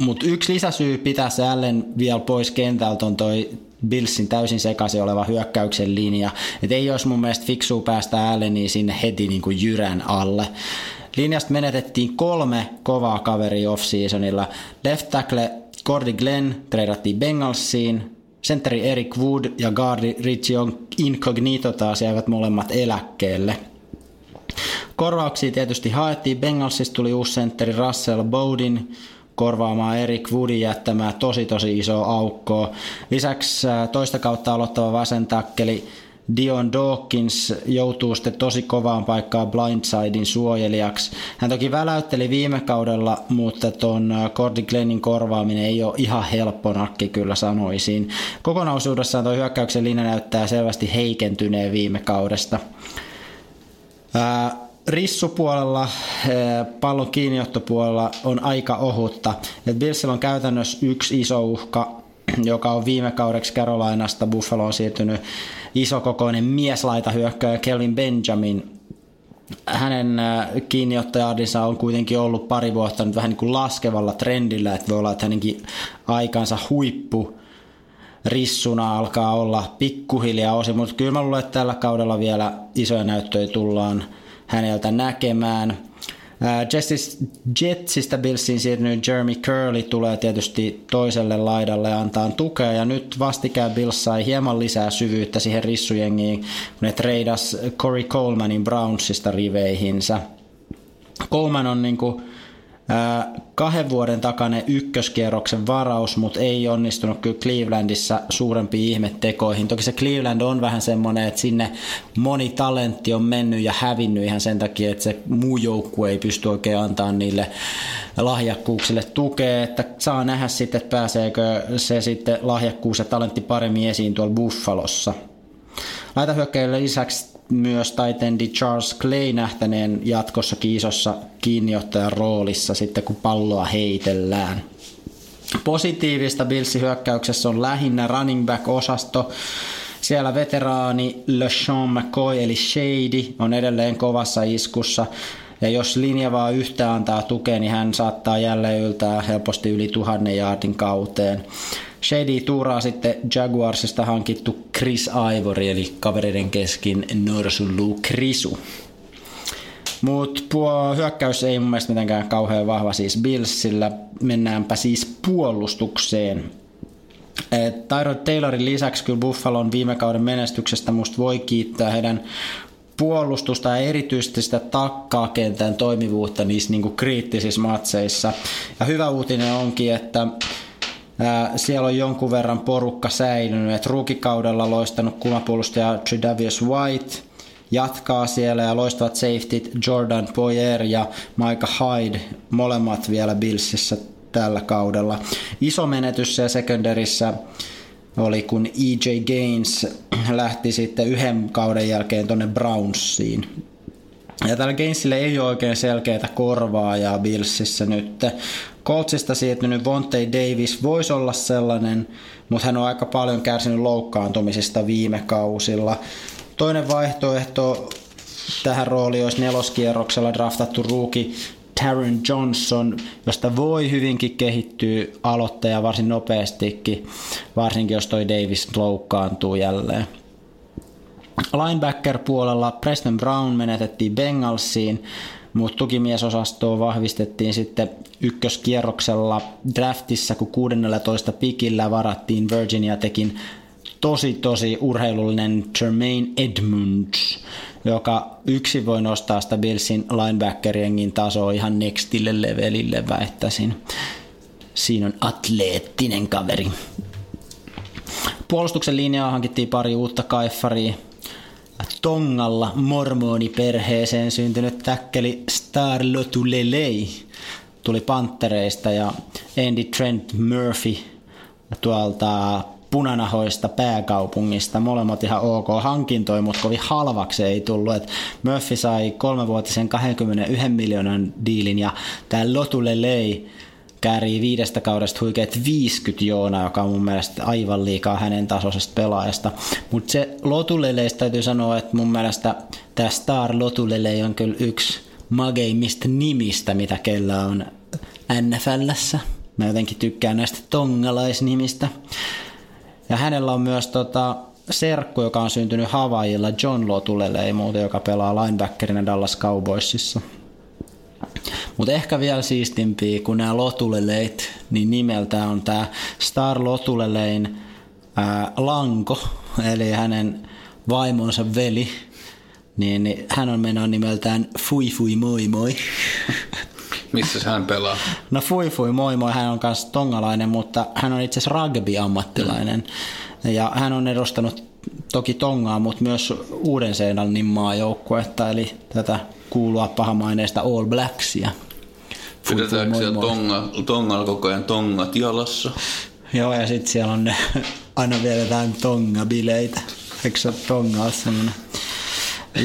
Mutta yksi lisäsyy pitää se Allen vielä pois kentältä on toi Billsin täysin sekaisin oleva hyökkäyksen linja. Et ei olisi mun mielestä fiksua päästä Alleniin sinne heti niin kuin jyrän alle. Linjasta menetettiin kolme kovaa kaveri off-seasonilla. Left tackle Cordy Glenn treidattiin Bengalsiin, Centeri Eric Wood ja guardi Richie Incognito taas jäivät molemmat eläkkeelle. Korvauksia tietysti haettiin. Bengalsista tuli uusi sentteri Russell Bowdin, korvaamaan Erik Woodin jättämää tosi tosi iso aukkoa. Lisäksi toista kautta aloittava vasen takkeli Dion Dawkins joutuu sitten tosi kovaan paikkaan blindsidin suojelijaksi. Hän toki väläytteli viime kaudella, mutta tuon Cordy Glennin korvaaminen ei ole ihan helppo nakki kyllä sanoisin. Kokonaisuudessaan tuo hyökkäyksen linja näyttää selvästi heikentyneen viime kaudesta. Rissupuolella, eh, pallon kiinniottopuolella on aika ohutta. Et Billsillä on käytännössä yksi iso uhka, [CLEARS THROAT] joka on viime kaudeksi Carolinasta Buffaloon siirtynyt isokokoinen mieslaita hyökkäjä Kelvin Benjamin. Hänen eh, kiinniottajadinsa on kuitenkin ollut pari vuotta nyt vähän niin kuin laskevalla trendillä, että voi olla, että hänenkin aikansa huippu rissuna alkaa olla pikkuhiljaa osi, mutta kyllä mä luulen, että tällä kaudella vielä isoja näyttöjä tullaan häneltä näkemään. Jetsistä Billsiin siirtynyt Jeremy Curley tulee tietysti toiselle laidalle ja antaa tukea ja nyt vastikään Bills sai hieman lisää syvyyttä siihen rissujengiin, kun ne treidas Corey Colemanin Brownsista riveihinsä. Coleman on niinku kahden vuoden takainen ykköskierroksen varaus, mutta ei onnistunut kyllä Clevelandissa suurempiin ihmettekoihin. Toki se Cleveland on vähän semmoinen, että sinne moni talentti on mennyt ja hävinnyt ihan sen takia, että se muu joukkue ei pysty oikein antaa niille lahjakkuuksille tukea, että saa nähdä sitten, että pääseekö se sitten lahjakkuus ja talentti paremmin esiin tuolla Buffalossa. Laitahyökkäjille lisäksi myös taitendi Charles Clay nähtäneen jatkossa kiisossa kiinniottajan roolissa sitten kun palloa heitellään. Positiivista Billsin hyökkäyksessä on lähinnä running back-osasto. Siellä veteraani LeSean McCoy eli Shady on edelleen kovassa iskussa. Ja jos linja vaan yhtä antaa tukea, niin hän saattaa jälleen yltää helposti yli tuhannen jaardin kauteen. Shady tuuraa sitten Jaguarsista hankittu Chris Ivory, eli kavereiden keskin Norsulu Krisu. Mutta hyökkäys ei mun mielestä mitenkään kauhean vahva siis Billsillä. Mennäänpä siis puolustukseen. Tyrod Taylorin lisäksi kyllä Buffalon viime kauden menestyksestä musta voi kiittää heidän puolustusta ja erityisesti sitä takkaa kentän toimivuutta niissä niinku kriittisissä matseissa. Ja hyvä uutinen onkin, että siellä on jonkun verran porukka säilynyt, että ruukikaudella loistanut kulmapuolustaja Tredavious White jatkaa siellä ja loistavat safetyt Jordan Boyer ja Micah Hyde, molemmat vielä Billsissä tällä kaudella. Iso menetys siellä secondaryssä oli, kun EJ Gaines lähti sitten yhden kauden jälkeen tonne Brownsiin. Ja tällä Gainesille ei ole oikein selkeää korvaajaa Billsissä nyt. Coltsista siirtynyt Vontae Davis voisi olla sellainen, mutta hän on aika paljon kärsinyt loukkaantumisista viime kausilla. Toinen vaihtoehto tähän rooliin olisi neloskierroksella draftattu ruuki Taron Johnson, josta voi hyvinkin kehittyä aloittaja varsin nopeastikin, varsinkin jos toi Davis loukkaantuu jälleen. Linebacker-puolella Preston Brown menetettiin Bengalsiin, mutta tukimiesosastoa vahvistettiin sitten ykköskierroksella draftissa, kun 16 pikillä varattiin Virginia tekin tosi tosi urheilullinen Jermaine Edmunds, joka yksi voi nostaa sitä Billsin linebackeriengin tasoa ihan nextille levelille väittäisin. Siinä on atleettinen kaveri. Puolustuksen linjaa hankittiin pari uutta kaiffaria. Tongalla mormoniperheeseen syntynyt täkkeli Star Lotulelei tuli Pantereista ja Andy Trent Murphy tuolta punanahoista pääkaupungista. Molemmat ihan ok hankintoja, mutta kovin halvaksi ei tullut. Et Murphy sai kolmevuotisen 21 miljoonan diilin ja tämä Lotulelei käärii viidestä kaudesta huikeet 50 joona, joka on mun mielestä aivan liikaa hänen tasoisesta pelaajasta. Mutta se Lotuleleista täytyy sanoa, että mun mielestä tämä Star Lotulele on kyllä yksi mageimmista nimistä, mitä kellä on NFLssä. Mä jotenkin tykkään näistä tongalaisnimistä. Ja hänellä on myös tota, serkku, joka on syntynyt Havailla, John Lotulele, ei muuta, joka pelaa linebackerina Dallas Cowboysissa. Mutta ehkä vielä siistimpiä kuin nämä Lotuleleit, niin nimeltä on tämä Star Lotulelein ää, Lanko, eli hänen vaimonsa veli, niin, niin hän on menoa nimeltään Fui Fui Moi Moi. [LAUGHS] Missä hän pelaa? No Fui Fui Moi Moi, hän on myös tongalainen, mutta hän on itse asiassa rugby-ammattilainen. Ja hän on edustanut toki Tongaa, mutta myös uuden Seelannin maajoukkuetta, eli tätä kuulua pahamaineista All Blacksia. Pidetäänkö siellä tonga, tongalla koko ajan tongat jalassa? Joo, ja sitten siellä on ne, [LAUGHS] aina vielä jotain tongabileitä. Eikö se ole tonga?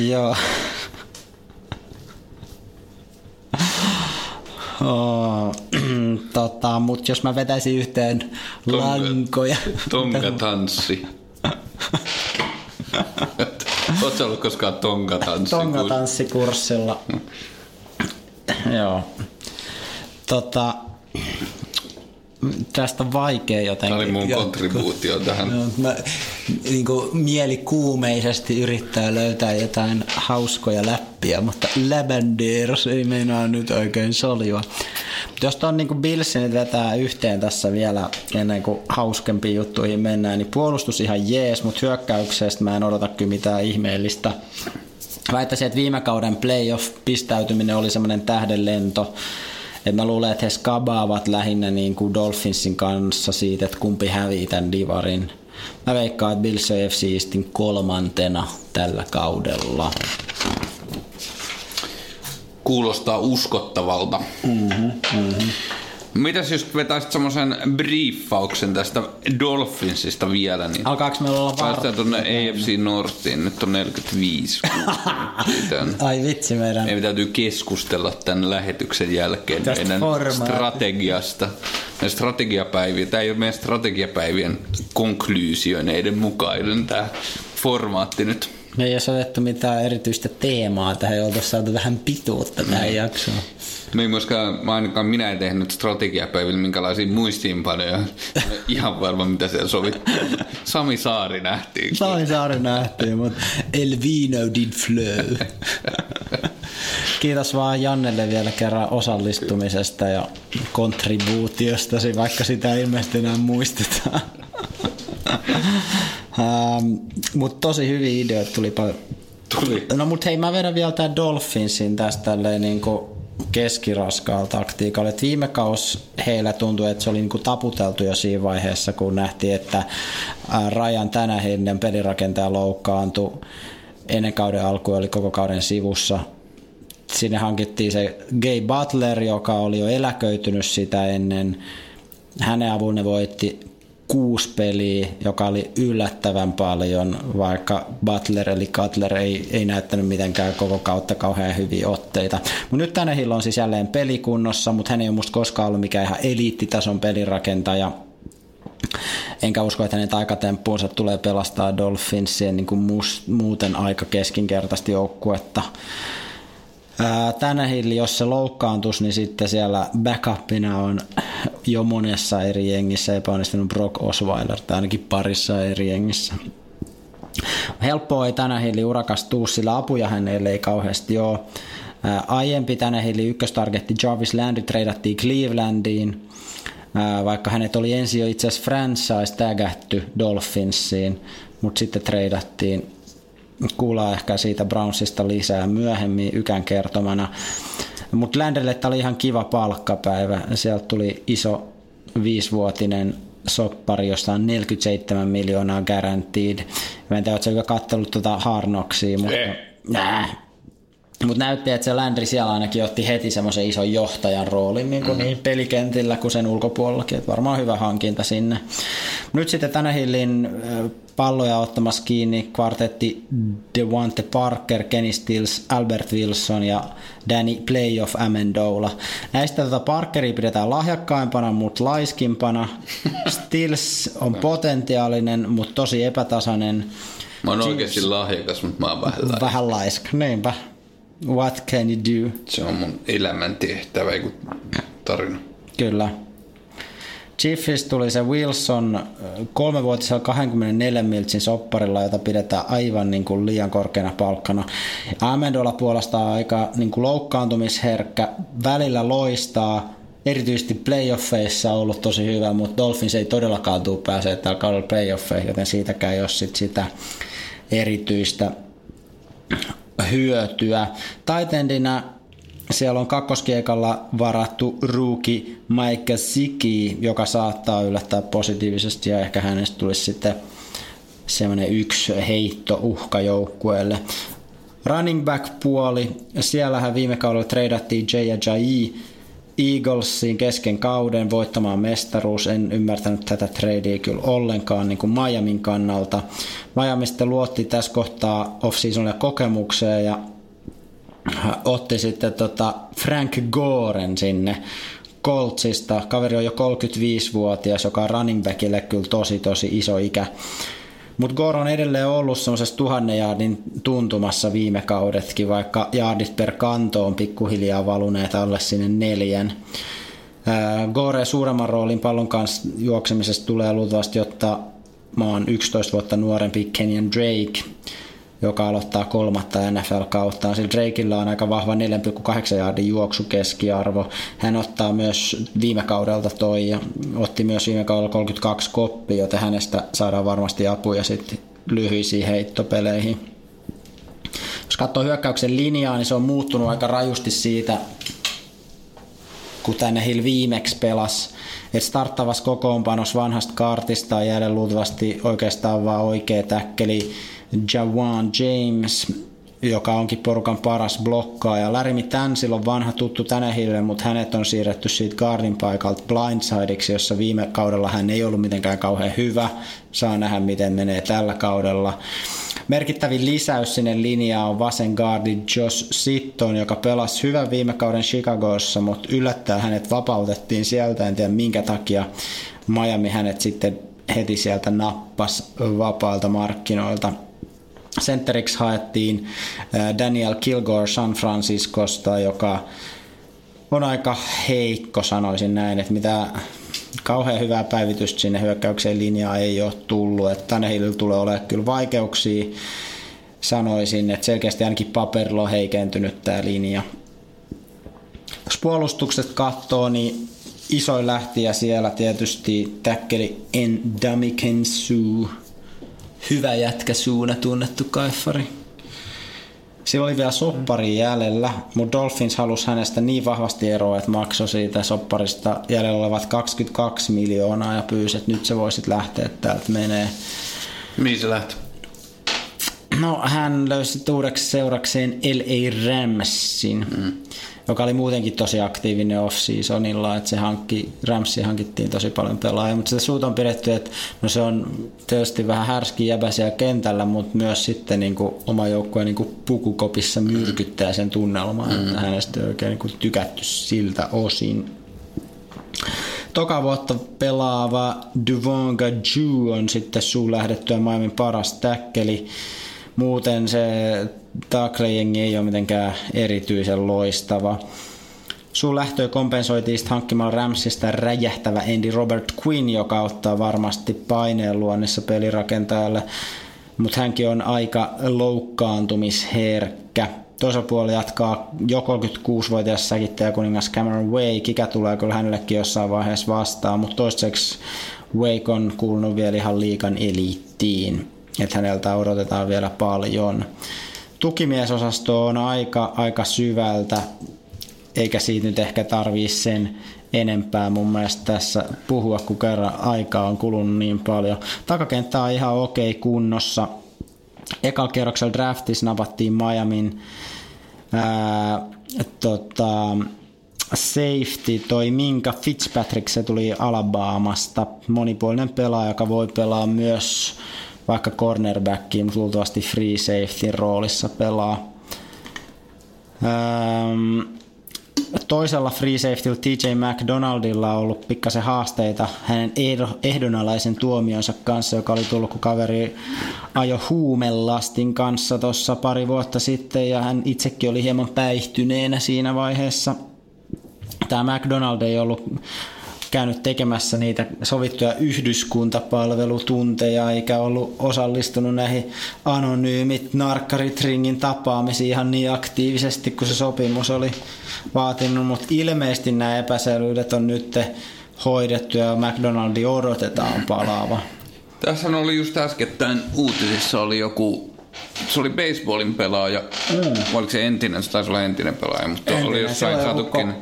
Joo. Oh, [CLEARS THROAT] tota, mutta jos mä vetäisin yhteen lankoja. Tongatanssi. [LAUGHS] Oletko ollut koskaan tongatanssi? Tongatanssikurssilla. Joo. Tota, tästä on vaikea jotenkin. Tämä oli mun kontribuutio tähän. Joo, mä niin kuin mielikuumeisesti yrittää löytää jotain hauskoja läppiä, mutta Labanderos ei meinaa nyt oikein. Mutta jos tuon niin Billsin vetää yhteen tässä vielä ennen kuin hauskempiin juttuihin mennään, niin puolustus ihan jees, mutta hyökkäyksestä mä en odota kyllä mitään ihmeellistä. Väittäisin, että viime kauden playoff-pistäytyminen oli semmoinen tähdenlento. Et mä luulen, että he skabaavat lähinnä niin kuin Dolphinsin kanssa siitä, että kumpi hävii tämän divarin. Mä veikkaan, että Bills FC Eastin kolmantena tällä kaudella. Kuulostaa uskottavalta. Mm-hmm, mm-hmm. Mitäs jos vetäisit semmoisen briefauksen tästä Dolphinsista vielä, niin Alkaako meillä olla päästään var... tuonne AFC Northiin, nyt on 45. Joten [LAUGHS] Ai vitsi meidän. meidän täytyy keskustella tämän lähetyksen jälkeen Tästä meidän formaatista. strategiasta. Meidän strategiapäiviä, tämä ei ole meidän strategiapäivien konklyysioneiden mukainen tämä formaatti nyt. Me ei olisi otettu mitään erityistä teemaa tähän, ei oltaisi saatu vähän pituutta tähän jaksoon. Me ei myöskään, mä ainakaan minä en tehnyt strategiapäivillä minkälaisia muistiinpanoja. Ihan varma, mitä siellä sovittiin. Sami Saari nähtiin. Sami Saari nähtiin, mutta El Vino did flow. Kiitos vaan Jannelle vielä kerran osallistumisesta ja kontribuutiostasi, vaikka sitä ei ilmeisesti enää muisteta. ähm, mutta tosi hyviä ideoita tuli paljon. Tuli. No mut hei, mä vedän vielä tää Dolphinsin tästä tälleen niinku keskiraskaalla taktiikalla. Et viime kaus heillä tuntui, että se oli niinku taputeltu jo siinä vaiheessa, kun nähtiin, että Rajan tänä heidän pelirakentaja loukkaantui ennen kauden alkua oli koko kauden sivussa. Sinne hankittiin se Gay Butler, joka oli jo eläköitynyt sitä ennen. Hänen avun ne voitti kuusi peliä, joka oli yllättävän paljon, vaikka Butler eli Cutler ei, ei näyttänyt mitenkään koko kautta kauhean hyviä otteita. Mutta nyt tänä on siis jälleen pelikunnossa, mutta hän ei ole musta koskaan ollut mikään ihan eliittitason pelirakentaja. Enkä usko, että hänen aikatemppuunsa tulee pelastaa Dolphinsien niin kuin muuten aika keskinkertaisesti joukkuetta. Tänä hilli, jos se loukkaantus, niin sitten siellä backupina on jo monessa eri jengissä epäonnistunut Brock Osweiler, tai ainakin parissa eri jengissä. Helppoa ei tänä hilli urakas tuu, sillä apuja hänelle ei kauheasti ole. Aiempi tänä hilli ykköstargetti Jarvis Landry treidattiin Clevelandiin, vaikka hänet oli ensin jo itse asiassa franchise tägätty Dolphinsiin, mutta sitten treidattiin kuullaan ehkä siitä Brownsista lisää myöhemmin Ykän kertomana. Mutta Landrelle tämä oli ihan kiva palkkapäivä. Sieltä tuli iso viisivuotinen soppari, josta on 47 miljoonaa guaranteed. Mä en tiedä, ootko katsellut tuota Harnoksia, mutta... Ei. Nää. Mutta näytti, että se Landry siellä ainakin otti heti semmoisen ison johtajan roolin niin, kuin mm. niin pelikentillä kuin sen ulkopuolellakin. Että varmaan hyvä hankinta sinne. Nyt sitten tänä hillin palloja ottamassa kiinni kvartetti Devante Parker, Kenny Stills, Albert Wilson ja Danny Playoff Amendola. Näistä tota Parkeria pidetään lahjakkaimpana, mutta laiskimpana. [LAUGHS] Stills on potentiaalinen, mutta tosi epätasainen. Mä oon oikeasti lahjakas, mutta mä oon vähän laiska. Vähän laiska, niinpä. What can you do? Se on mun elämäntehtävä, ei kun tarina. Kyllä. Chiefs tuli se Wilson kolmevuotisella 24 miltsin sopparilla, jota pidetään aivan niin kuin liian korkeana palkkana. Amendola puolestaan aika niin kuin loukkaantumisherkkä, välillä loistaa, erityisesti playoffeissa on ollut tosi hyvä, mutta Dolphins ei todellakaan tule pääsee tällä kaudella playoffeihin, joten siitäkään ei ole sit sitä erityistä hyötyä. Taitendina siellä on kakkoskiekalla varattu ruuki Mike Siki, joka saattaa yllättää positiivisesti ja ehkä hänestä tulisi sitten semmoinen yksi heitto uhka joukkueelle. Running back puoli, siellähän viime kaudella treidattiin Jay ja Jai Eaglesiin kesken kauden voittamaan mestaruus. En ymmärtänyt tätä tradea kyllä ollenkaan niin kuin Miamin kannalta. Miami sitten luotti tässä kohtaa off-seasonille kokemukseen ja otti sitten tota Frank Goren sinne Coltsista. Kaveri on jo 35-vuotias, joka on running backille kyllä tosi tosi iso ikä. Mutta Gore on edelleen ollut semmoisessa tuhannen jaardin tuntumassa viime kaudetkin, vaikka jaardit per kanto on pikkuhiljaa valuneet alle sinne neljän. Gore suuremman roolin pallon kanssa juoksemisesta tulee luultavasti ottaa maan 11 vuotta nuorempi Kenyan Drake, joka aloittaa kolmatta NFL-kauttaan. Sillä Drakeilla on aika vahva 4,8 jaardin juoksukeskiarvo. Hän ottaa myös viime kaudelta toi ja otti myös viime kaudella 32 koppia, joten hänestä saadaan varmasti apuja sitten lyhyisiin heittopeleihin. Jos katsoo hyökkäyksen linjaa, niin se on muuttunut aika rajusti siitä, kun tänne Hill viimeksi pelasi. Et starttavassa kokoonpanossa vanhasta kartista on jäädä luultavasti oikeastaan vaan oikea täkkeli Jawan James, joka onkin porukan paras blokkaaja. Larry Tansil on vanha tuttu Tänehille, mutta hänet on siirretty siitä guardin paikalta blindsideiksi, jossa viime kaudella hän ei ollut mitenkään kauhean hyvä. Saa nähdä, miten menee tällä kaudella. Merkittävin lisäys sinne linjaan on vasen guardi Josh Sitton, joka pelasi hyvän viime kauden Chicagossa, mutta yllättää hänet vapautettiin sieltä. En tiedä minkä takia Miami hänet sitten heti sieltä nappas vapaalta markkinoilta. Centeriksi haettiin Daniel Kilgore San Franciscosta, joka on aika heikko, sanoisin näin, että mitä kauhean hyvää päivitystä sinne hyökkäykseen linjaa ei ole tullut, että Tanehillillä tulee olemaan kyllä vaikeuksia, sanoisin, että selkeästi ainakin paperilla on heikentynyt tämä linja. Jos puolustukset katsoo, niin isoin lähtiä siellä tietysti täkkeli Endamiken Sue, hyvä jätkä suuna tunnettu kaifari. Sillä oli vielä soppari jäljellä, mutta Dolphins halusi hänestä niin vahvasti eroa, että maksoi siitä sopparista jäljellä olevat 22 miljoonaa ja pyysi, että nyt se voisit lähteä, että täältä menee. Mihin se lähti? No hän löysi uudeksi seurakseen L.A. Ramsin. Mm joka oli muutenkin tosi aktiivinen off-seasonilla, että se hankki, Ramsi hankittiin tosi paljon pelaajia, mutta sitä suut on pidetty, että no se on tietysti vähän härski jäbä siellä kentällä, mutta myös sitten niin kuin oma joukkue niin kuin pukukopissa myrkyttää sen tunnelman, mm. että hänestä ei oikein niin kuin tykätty siltä osin. Toka vuotta pelaava Duvonga Ju on sitten suun lähdettyä maailman paras täkkeli. Muuten se tackle-jengi ei ole mitenkään erityisen loistava. Sun lähtöä kompensoitiin hankkimalla Ramsista räjähtävä Andy Robert Quinn, joka ottaa varmasti paineen luonnissa pelirakentajalle, mutta hänkin on aika loukkaantumisherkkä. Toisella puolella jatkaa jo 36-vuotias säkittäjä kuningas Cameron Wake, ikä tulee kyllä hänellekin jossain vaiheessa vastaan, mutta toistaiseksi Wake on kuulunut vielä ihan liikan eliittiin, että häneltä odotetaan vielä paljon tukimiesosasto on aika, aika syvältä. eikä siitä nyt ehkä tarvii sen enempää mun mielestä tässä puhua, kun kerran aikaa on kulunut niin paljon. Takakenttä on ihan okei kunnossa. Ekalla kierroksella draftissa napattiin Miamin ää, tota, safety, toi Minka Fitzpatrick, se tuli Alabamasta. Monipuolinen pelaaja, joka voi pelaa myös vaikka cornerbackiin, mutta luultavasti free safety roolissa pelaa. Ähm, toisella free safetyllä TJ McDonaldilla on ollut pikkasen haasteita hänen ehdonalaisen tuomionsa kanssa, joka oli tullut, kun kaveri ajo huumelastin kanssa tuossa pari vuotta sitten, ja hän itsekin oli hieman päihtyneenä siinä vaiheessa. Tämä McDonald ei ollut käynyt tekemässä niitä sovittuja yhdyskuntapalvelutunteja eikä ollut osallistunut näihin anonyymit narkkarit ringin tapaamisiin ihan niin aktiivisesti kuin se sopimus oli vaatinut, mutta ilmeisesti nämä epäselvyydet on nyt hoidettu ja McDonaldin odotetaan palaava. Tässä oli just äskettäin uutisissa oli joku se oli baseballin pelaaja. Mm. Oliko se entinen? Se taisi olla entinen pelaaja, mutta entinen, oli jossain saatukin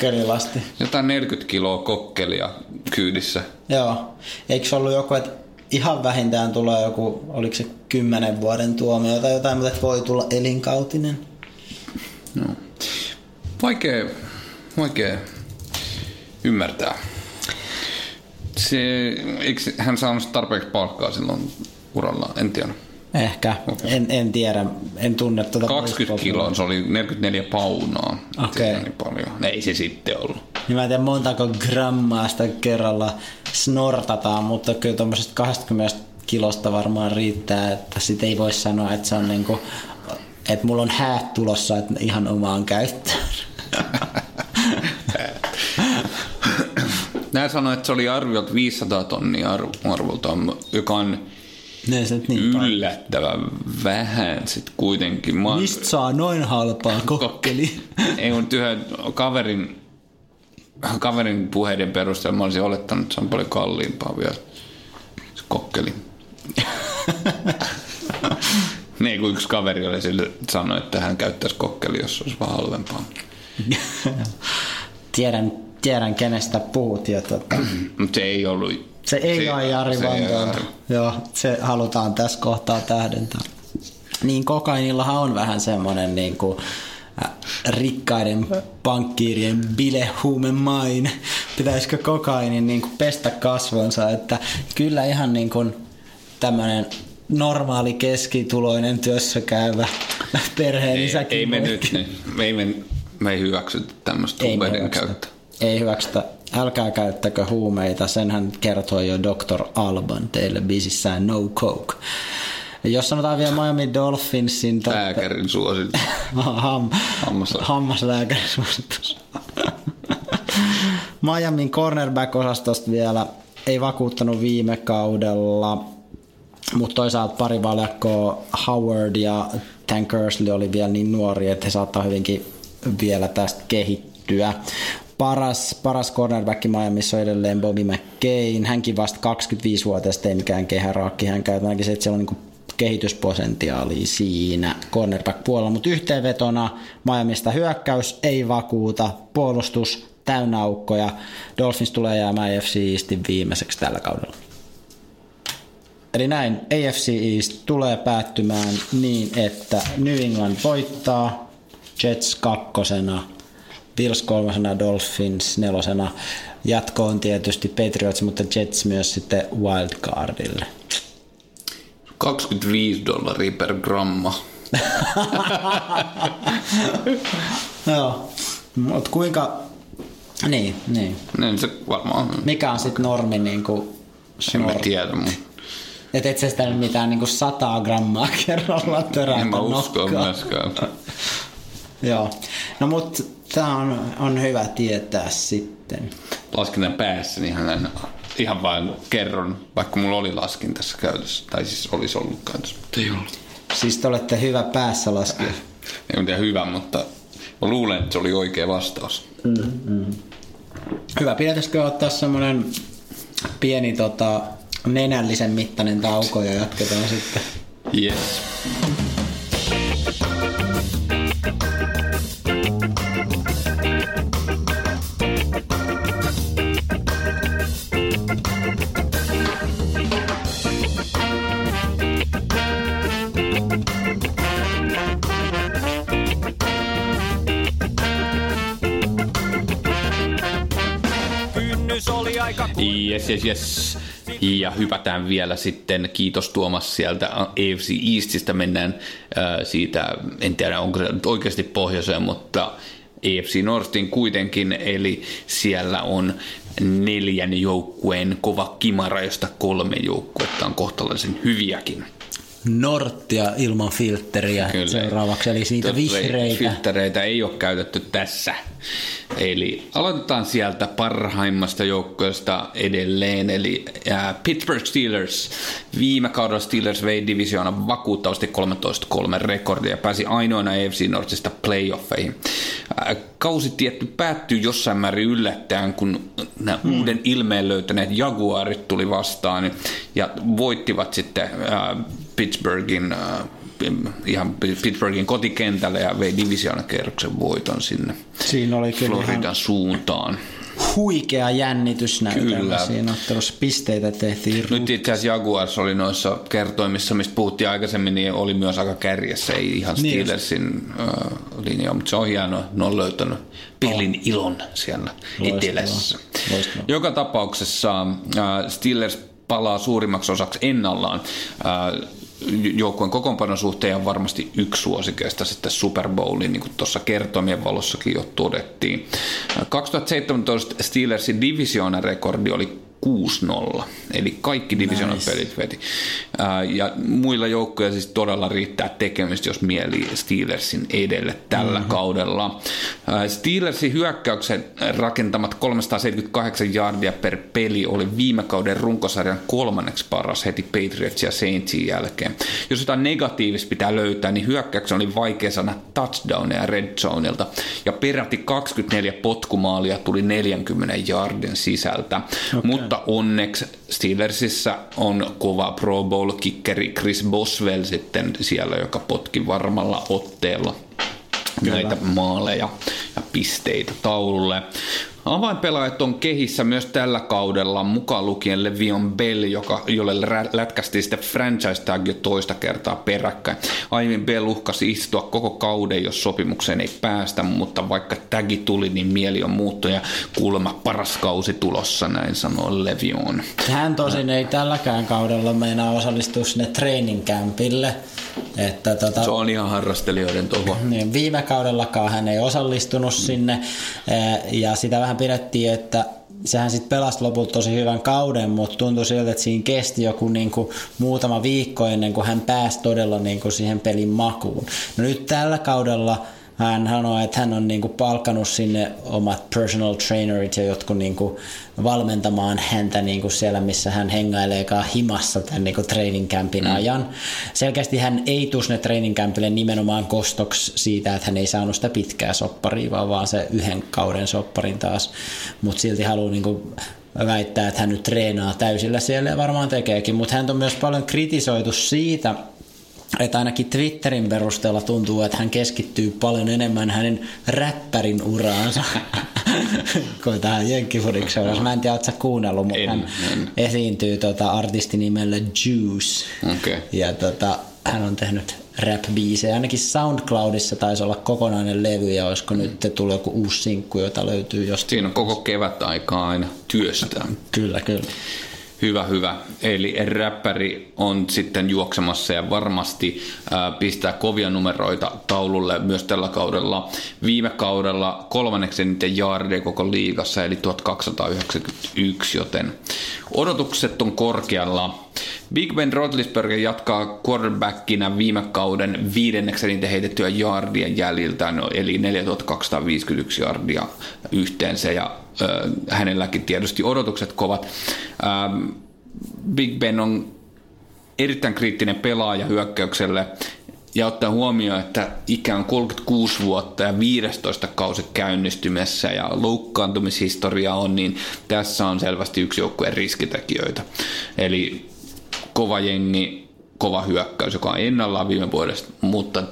jotain 40 kiloa kokkelia kyydissä. Joo. Eikö se ollut joku, että ihan vähintään tulee joku, oliko se kymmenen vuoden tuomio tai jotain, mutta voi tulla elinkautinen? No. Vaikea, vaikea ymmärtää. Se, eikö hän saanut tarpeeksi palkkaa silloin uralla? En tiedä. Ehkä, okay. en, en tiedä, en tunne tuota 20 kiloa, se oli 44 paunaa. Okei. Okay. Niin paljon. Ei se sitten ollut. Niin mä en tiedä montako grammaa sitä kerralla snortataan, mutta kyllä tuommoisesta 20 kilosta varmaan riittää, että sit ei voi sanoa, että se on niinku, että mulla on häät tulossa että ihan omaan käyttöön. Nää sanoi, että se oli arviolta 500 tonnia arvoltaan, joka on ne se niin yllättävän vähän sit kuitenkin. Mä... Mistä saa noin halpaa kokkeli? [LAUGHS] Ei mun yhden kaverin, kaverin puheiden perusteella mä olisin olettanut, että se on paljon kalliimpaa vielä se kokkeli. [LAUGHS] niin kuin yksi kaveri oli sille sanoi, että hän käyttäisi kokkeli, jos olisi vähän halvempaa. [LAUGHS] tiedän, tiedän, kenestä puhut. Ja tota... [CLEARS THROAT] Mutta se ei ollut se ei se, ole Jari Vantoilta. Joo, se halutaan tässä kohtaa tähdentää. Niin kokainillahan on vähän semmoinen niin kuin, äh, rikkaiden pankkiirien bilehuume main. Pitäisikö kokainin niin kuin pestä kasvonsa, että kyllä ihan niin kuin tämmöinen normaali keskituloinen työssä käyvä perheen isäkin ei, ei me nyt, me ei, me, me ei hyväksytä tämmöistä huumeiden käyttöä. Ei hyväksytä älkää käyttäkö huumeita, sen hän kertoi jo Dr. Alban teille biisissään No Coke. Jos sanotaan vielä Miami Dolphinsin... Totta, Lääkärin suositus. [LAUGHS] Ham, hammaslääkärin suositus. [LAUGHS] Miamin cornerback-osastosta vielä ei vakuuttanut viime kaudella, mutta toisaalta pari valjakkoa Howard ja Tankersley oli vielä niin nuori, että he saattaa hyvinkin vielä tästä kehittyä paras, paras cornerback Miamiissa on edelleen Bobby McCain. Hänkin vasta 25-vuotias, ei mikään kehäraakki. Hän käy ainakin että siellä on niin kehityspotentiaalia siinä cornerback-puolella, mutta yhteenvetona Miamista hyökkäys ei vakuuta, puolustus täynnä aukkoja. Dolphins tulee jäämään AFC Eastin viimeiseksi tällä kaudella. Eli näin AFC East tulee päättymään niin, että New England voittaa, Jets kakkosena, Bills kolmosena, Dolphins nelosena. Jatko on tietysti Patriots, mutta Jets myös sitten wildcardille. 25 dollaria per gramma. [LAUGHS] Joo, mutta kuinka... Niin, niin. Niin se varmaan. Mikä on sitten normi niin kuin En mä tiedä, mutta... Et et sä sitä mitään niin kuin 100 grammaa [LAUGHS] kerralla törätä En mä usko myöskään. Joo. No mutta Tämä on, on hyvä tietää sitten. Laskinnan päässä, niin ihan, ihan vain kerron, vaikka mulla oli laskin tässä käytössä, tai siis olisi ollut käytössä, mutta ei ollut. Siis te olette hyvä päässä laskea? Ei tiedä hyvä, mutta mä luulen, että se oli oikea vastaus. Mm-hmm. Hyvä, pitäisikö ottaa semmoinen pieni tota, nenällisen mittainen tauko ja jatketaan sitten. Yes. Yes, yes, yes. Ja hypätään vielä sitten, kiitos Tuomas sieltä AFC Eastistä, mennään äh, siitä, en tiedä onko se oikeasti pohjoiseen, mutta AFC Northin kuitenkin, eli siellä on neljän joukkueen kova kimara, josta kolme joukkuetta on kohtalaisen hyviäkin. Norttia ilman filtteriä Kyllä. seuraavaksi, eli siitä Totta, ei- vihreitä. Filtreitä ei ole käytetty tässä. Eli aloitetaan sieltä parhaimmasta joukkueesta edelleen, eli ää, Pittsburgh Steelers. Viime kaudella Steelers vei divisioonan vakuuttavasti 13-3 rekordia ja pääsi ainoana AFC Northista playoffeihin. Ää, Kausi tietty päättyy jossain määrin yllättäen, kun nämä Hmm. uuden ilmeen löytäneet Jaguarit tuli vastaan ja voittivat sitten ää, Pittsburghin ää, ihan Pittsburghin kotikentälle ja vei divisioonakierroksen voiton sinne Siinä oli kyllä Floridan suuntaan. huikea jännitysnäytelmä siinä ottelussa. Pisteitä tehtiin Nyt itse asiassa Jaguars oli noissa kertoimissa, mistä puhuttiin aikaisemmin, niin oli myös aika kärjessä, ei ihan Niin Steelersin äh, linja, mutta se on hienoa, ne on löytänyt pelin ilon siellä Loistavaa. etelässä. Loistavaa. Joka tapauksessa äh, Steelers palaa suurimmaksi osaksi ennallaan. Äh, joukkueen kokoonpanon suhteen on varmasti yksi suosikeista sitten Super Bowliin, niin kuin tuossa kertomien valossakin jo todettiin. Äh, 2017 Steelersin divisioonarekordi oli 6-0, eli kaikki divisioonan Nice. pelit veti. Ää, Ja muilla joukkoilla siis todella riittää tekemistä, jos mieli Steelersin edelle tällä mm-hmm. kaudella. Ää, Steelersin hyökkäyksen rakentamat 378 jardia per peli oli viime kauden runkosarjan kolmanneksi paras heti Patriots ja Saintsin jälkeen. Jos jotain negatiivista pitää löytää, niin hyökkäyksen oli vaikea saada touchdowneja red zoneilta ja peräti 24 potkumaalia tuli 40 jardin sisältä. Okay. Mutta onneksi Steelersissä on kova Pro Bowl-kikkeri Chris Boswell sitten siellä, joka potki varmalla otteella näitä maaleja ja pisteitä taululle. Avainpelaajat on kehissä myös tällä kaudella, mukaan lukien Levion Bell, joka, jolle lätkästiin sitten franchise tag jo toista kertaa peräkkäin. Aiemmin Bell uhkasi istua koko kauden, jos sopimukseen ei päästä, mutta vaikka tagi tuli, niin mieli on muuttunut ja kuulemma paras kausi tulossa, näin sanoo Levion. Hän tosin ei tälläkään kaudella meinaa osallistua sinne training campille. Että tota, Se on ihan harrastelijoiden toho. niin viime kaudellakaan hän ei osallistunut sinne eh, ja sitä vähän pidettiin, että sehän sitten pelasi lopulta tosi hyvän kauden, mutta tuntui siltä, että siinä kesti joku niinku muutama viikko ennen kuin hän pääsi todella niinku siihen pelin makuun. No nyt tällä kaudella hän sanoi, että hän on niinku palkannut sinne omat personal trainerit ja jotkut niinku valmentamaan häntä niinku siellä, missä hän hengaileekaan himassa tämän niinku training campin mm. ajan. Selkeästi hän ei tuu sinne training campille nimenomaan kostoksi siitä, että hän ei saanut sitä pitkää sopparia, vaan, vaan se yhden kauden sopparin taas. Mutta silti haluaa niinku väittää, että hän nyt treenaa täysillä siellä ja varmaan tekeekin, mutta hän on myös paljon kritisoitu siitä, että ainakin Twitterin perusteella tuntuu, että hän keskittyy paljon enemmän hänen räppärin uraansa [LAUGHS] kuin tähän jenkkifudikseuraan. Mä en tiedä, ootko kuunnellut, mutta En, hän en. esiintyy tota artistinimellä Juice. Okei. Ja tota, hän on tehnyt rap-biisejä. Ainakin SoundCloudissa taisi olla kokonainen levy ja olisiko nyt tullut joku uusi sinkku, jota löytyy jostain. Siinä on koko kevät aikaa aina työstää. Kyllä, kyllä. Hyvä, hyvä. Eli räppäri on sitten juoksemassa ja varmasti ää, pistää kovia numeroita taululle myös tällä kaudella. Viime kaudella kolmanneksi eniten jaardeja koko liigassa, eli 1291, joten odotukset on korkealla. Big Ben Roethlisberger jatkaa quarterbackina viime kauden viidenneksi heitettyä jardien jäljiltä, no, eli 4251 jardia yhteensä, ja hänelläkin tietysti odotukset kovat. Ähm, Big Ben on erittäin kriittinen pelaaja hyökkäykselle, ja ottaa huomioon, että ikä on 36 vuotta ja 15 kausi käynnistymässä ja loukkaantumishistoria on, niin tässä on selvästi yksi joukkueen riskitekijöitä. Eli kova jengi, kova hyökkäys, joka on ennallaan viime vuodesta, mutta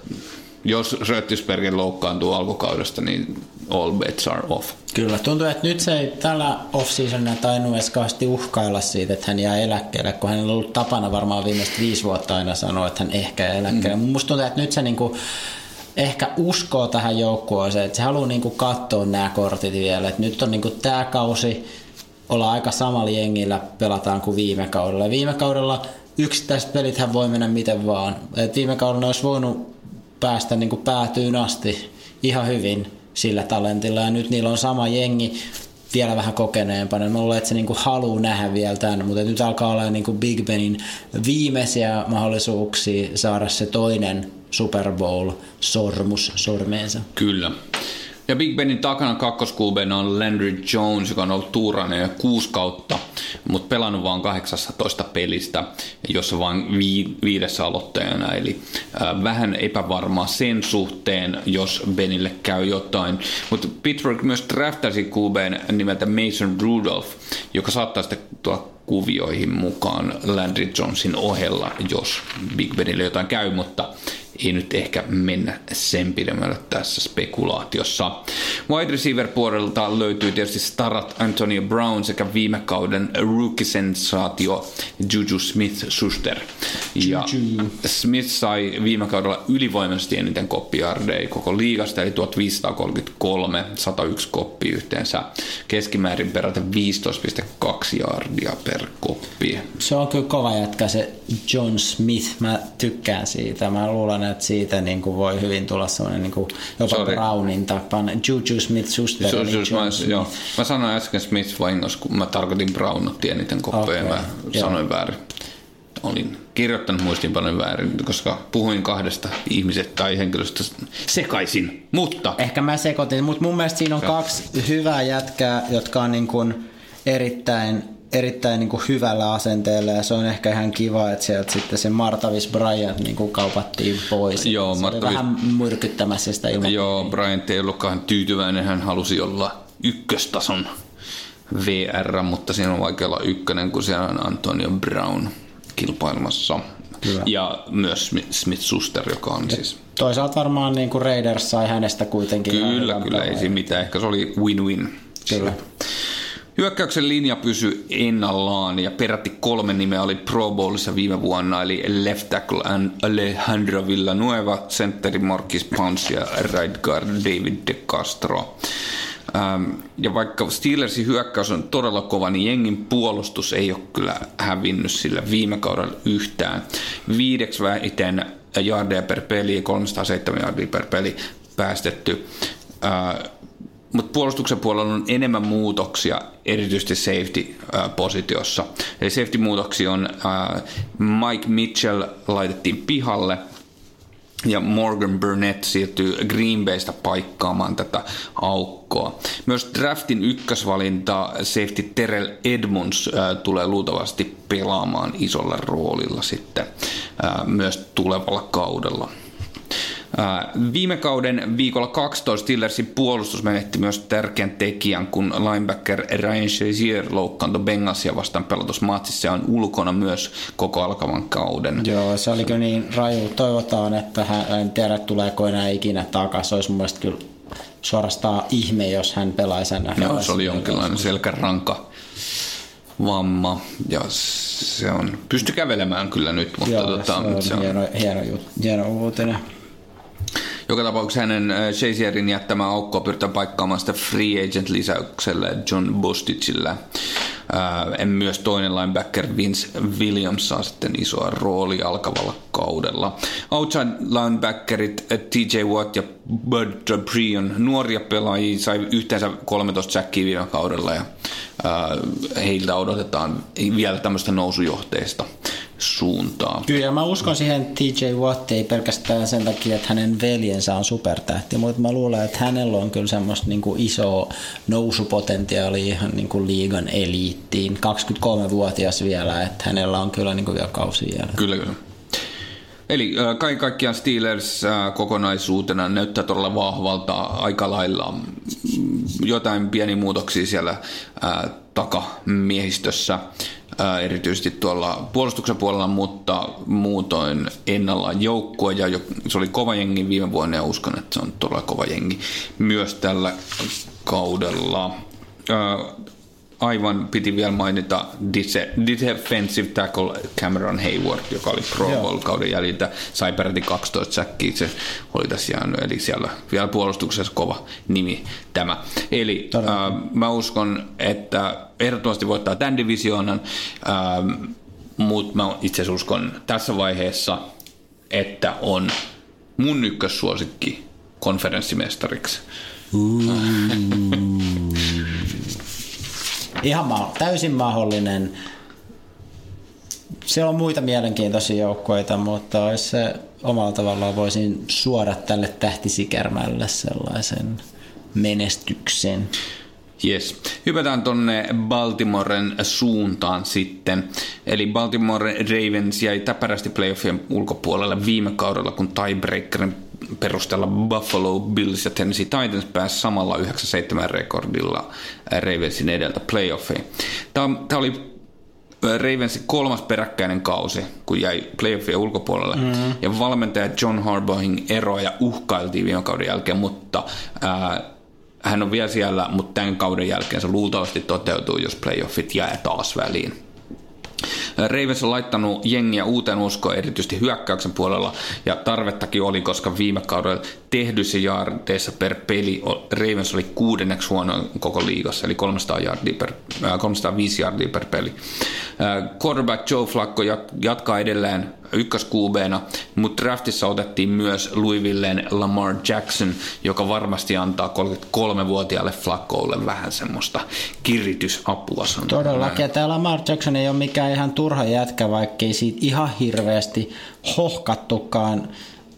jos Röttisbergen loukkaantuu alkukaudesta, niin all bets are off. Kyllä, tuntuu, että nyt se ei tällä off-seasonilla tainnut edes kauheasti uhkailla siitä, että hän jää eläkkeelle, kun hän on ollut tapana varmaan viimeiset viisi vuotta aina sanoa, että hän ehkä jää eläkkeelle. Mm. Musta tuntuu, että nyt se niinku, ehkä uskoo tähän joukkueeseen, että se haluaa niinku katsoa nämä kortit vielä. että nyt on niinku tämä kausi, olla aika samalla jengillä pelataan kuin viime kaudella. Viime kaudella yksittäiset pelithän voi mennä miten vaan. Et viime kaudella olisi voinut päästä niin kuin päätyyn asti ihan hyvin sillä talentilla ja nyt niillä on sama jengi vielä vähän kokeneempana. Mä luulen, että se niinku haluaa nähdä vielä tämän, mutta nyt alkaa olla niinku Big Benin viimeisiä mahdollisuuksia saada se toinen Super Bowl sormus sormeensa. Kyllä. Ja Big Benin takana kakkoskuubeena on Landry Jones, joka on ollut tuurainen jo kuusi kautta, mutta pelannut vain 18 pelistä, jossa vain vi- viidessä aloittajana. Eli äh, vähän epävarmaa sen suhteen, jos Benille käy jotain. Mutta Pittsburgh myös draftasi kuubeen nimeltä Mason Rudolph, joka saattaa sitten tulla kuvioihin mukaan Landry Jonesin ohella, jos Big Benille jotain käy, mutta ei nyt ehkä mennä sen pidemmälle tässä spekulaatiossa. Wide receiver puolelta löytyy tietysti starat Antonio Brown sekä viime kauden rookie-sensaatio Juju Smith-Schuster. Ja Smith sai viime kaudella ylivoimaisesti eniten koppiardeja koko liigasta, eli 1533, 101 koppi yhteensä, keskimäärin peräti 15,2 yardia per koppi. Se on kyllä kova jätkä se John Smith, mä tykkään siitä. Mä luulen, että siitä niin kuin voi hyvin tulla semmoinen niin kuin jopa Sorry. Brownin tapan. Juju Smith Schuster. Se, eli se, John mä, Smith. joo. mä sanoin äsken Smith vahingossa, kun mä tarkoitin Brown otti eniten koppeja, Okei, mä joo. sanoin väärin. Olin kirjoittanut muistiinpanoja väärin, koska puhuin kahdesta ihmisestä tai henkilöstä sekaisin. Mutta Ehkä mä sekoitin, mutta mun mielestä siinä on kaksi hyvää jätkää, jotka on niin kuin erittäin, erittäin niin kuin hyvällä asenteella ja se on ehkä ihan kiva, että sieltä sitten se Martavis Bryant niin kuin kaupattiin pois. Joo, se Martavis- vähän myrkyttämässä sitä ilman. joo, Bryant ei ollutkaan tyytyväinen, hän halusi olla ykköstason VR, mutta siinä on vaikea olla ykkönen, kun siellä on Antonio Brown kilpailmassa. Hyvä. Ja myös Smith- Suster, joka on siis Toisaalta varmaan niin kuin Raiders sai hänestä kuitenkin. Kyllä, kyllä, ei siinä mitään. Ehkä se oli win-win. Kyllä. Hyökkäyksen linja pysyi ennallaan ja peräti kolme nimeä oli Pro Bowlissa viime vuonna, eli left tackle Alejandro Villanueva, centeri Marquis Pouncey ja right guard David De Castro. Ähm, ja vaikka Steelersin hyökkäys on todella kova, niin jengin puolustus ei ole kyllä hävinnyt sillä viime kaudella yhtään. Viideksi vähiten jardeja per peli, 307 jardia per peli päästetty. Äh, mutta puolustuksen puolella on enemmän muutoksia, erityisesti safety-positiossa. Eli safety-muutoksia on äh, Mike Mitchell laitettiin pihalle ja Morgan Burnett siirtyy Green Baystä paikkaamaan tätä aukkoa. Myös draftin ykkösvalinta safety Terrell Edmonds äh, tulee luultavasti pelaamaan isolla roolilla sitten äh, myös tulevalla kaudella. Ää, Viime kauden viikolla 12 Steelersin puolustus menetti myös tärkeän tekijän, kun linebacker Ryan Shazier loukkaantui Bengalsia vastaan pelatussa matsissa ja on ulkona myös koko alkavan kauden. Joo, se oli kyllä niin raju. Toivotaan, että hän, en tiedä tuleeko enää ikinä takaisin. Olisi mun mielestä kyllä suorastaan ihme, jos hän pelaisi NFL. Joo, se oli jonkinlainen selkäranka vamma ja se on, pysty kävelemään kyllä nyt, mutta Joo, tota, se on, se on hieno, hieno, jut- hieno uutinen. Joka tapauksessa hänen äh, Shazierin jättämä aukko pyritään paikkaamaan sitä free agent lisäyksellä John Bosticilla. Äh, En myös toinen linebacker Vince Williams saa sitten isoa roolia alkavalla kaudella. Outside linebackerit äh, TJ Watt ja Bud Dupree on nuoria pelaajia, sai yhteensä 13 säkkiä viime kaudella ja äh, heiltä odotetaan vielä tämmöistä nousujohteista suuntaa. Kyllä, mä uskon siihen TJ Watt ei pelkästään sen takia, että hänen veljensä on supertähti, mutta mä luulen, että hänellä on kyllä semmoista niin kuin isoa nousupotentiaalia ihan niin kuin liigan eliittiin. 23-vuotias vielä, että hänellä on kyllä niin kuin vielä kausi jäällä. Kyllä, kyllä. Eli äh, kaiken kaikkiaan Steelers äh, kokonaisuutena näyttää todella vahvalta aika lailla jotain pieniä muutoksia siellä äh, takamiehistössä. ää, erityisesti tuolla puolustuksen puolella, mutta muutoin ennallaan joukkue ja jo, se oli kova jengi viime vuonna ja uskon, että se on todella kova jengi myös tällä kaudella. Aivan piti vielä mainita defensive tackle Cameron Hayward, joka oli Pro Bowl kauden jäljiltä, sai peräti 12 säkkiä, se oli tässä jäänyt, eli siellä vielä puolustuksessa kova nimi tämä. Eli äh, mä uskon, että ehdottomasti voittaa tämän divisioonan, äh, mutta mä itse asiassa uskon tässä vaiheessa, että on mun ykkössuosikki konferenssimestariksi. Ihan ma- täysin mahdollinen. Siellä on muita mielenkiintoisia joukkoita, mutta olisi se omalla tavallaan voisin suoda tälle tähtisikärmälle sellaisen menestyksen. Yes. Hypätään tonne Baltimoren suuntaan sitten. Eli Baltimore Ravens jäi täpärästi playoffien ulkopuolelle viime kaudella, kun tiebreakerin perusteella Buffalo Bills ja Tennessee Titans pääsi samalla 9-7 rekordilla Ravensin edeltä playoffeihin. Tämä, tämä oli Ravensin kolmas peräkkäinen kausi, kun jäi playoffien ulkopuolelle. Mm-hmm. Ja valmentaja John Harbaughing eroja uhkailtiin viime kauden jälkeen, mutta ää, hän on vielä siellä, mutta tämän kauden jälkeen se luultavasti toteutuu, jos playoffit jää taas väliin. Ravens on laittanut jengiä uuteen uskoon erityisesti hyökkäyksen puolella ja tarvettakin oli, koska viime kaudella tehdyissä jaardeissa per peli Ravens oli kuudenneksi huono koko liigassa, eli 300 yardia per, äh, 305 yardia per peli. Äh, quarterback Joe Flacco jatkaa edelleen ykköskuubeena, mutta draftissa otettiin myös Louisvilleen Lamar Jackson, joka varmasti antaa 33-vuotiaalle Flaccolle vähän semmoista kiritysapua. Todellakin, ja tämä Lamar Jackson ei ole mikään ihan turha jätkä, vaikkei siitä ihan hirveästi hohkattukaan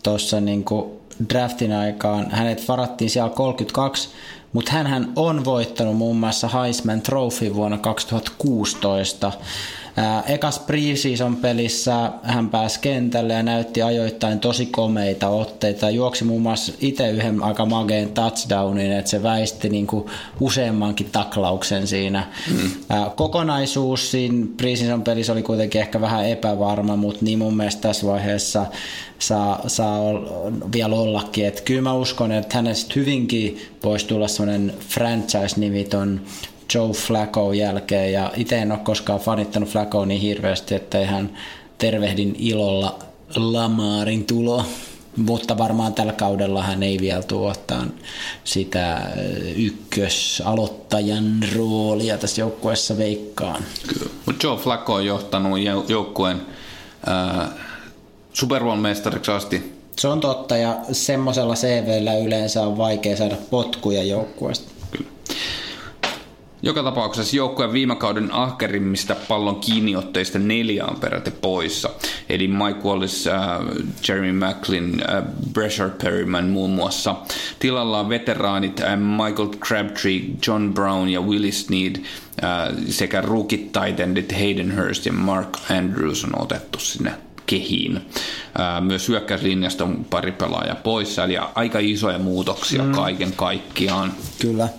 tuossa niinku draftin aikaan. Hänet varattiin siellä 32, mutta hän on voittanut muun muassa Heisman Trophy vuonna 2016. Ekas preseason pelissä hän pääsi kentälle ja näytti ajoittain tosi komeita otteita. Juoksi muun muassa itse yhden aika mageen touchdownin, että se väisti niin kuin useammankin taklauksen siinä. Mm. Kokonaisuus siinä preseason pelissä oli kuitenkin ehkä vähän epävarma, mutta niin mun mielestä tässä vaiheessa saa, saa vielä ollakin. Että kyllä mä uskon, että hänestä hyvinkin voisi tulla sellainen franchise-nimi Joe Flacco jälkeen ja itse en ole koskaan fanittanut Flacco niin hirveästi, että ihan tervehdin ilolla Lamarin tulo. Mutta varmaan tällä kaudella hän ei vielä tuottaa sitä ykkösaloittajan roolia tässä joukkueessa veikkaan. Kyllä. Mutta Joe Flacco on johtanut joukkueen äh, Super Bowl-mestariksi asti. Se on totta ja semmoisella CVllä yleensä on vaikea saada potkuja joukkueesta. Joka tapauksessa joukkueen viime kauden ahkerimmista pallon kiinniotteista neljä on peräti poissa. Eli Mike Wallace, äh, Jeremy Macklin, äh, Bresher Perryman muun muassa. Tilalla on veteraanit äh, Michael Crabtree, John Brown ja Willis Sneed äh, sekä rookie tight Hayden Hurst ja Mark Andrews on otettu sinne kehiin. Myös hyökkäyslinjasta on pari pelaajaa poissa, eli aika isoja muutoksia mm. kaiken kaikkiaan. Kyllä.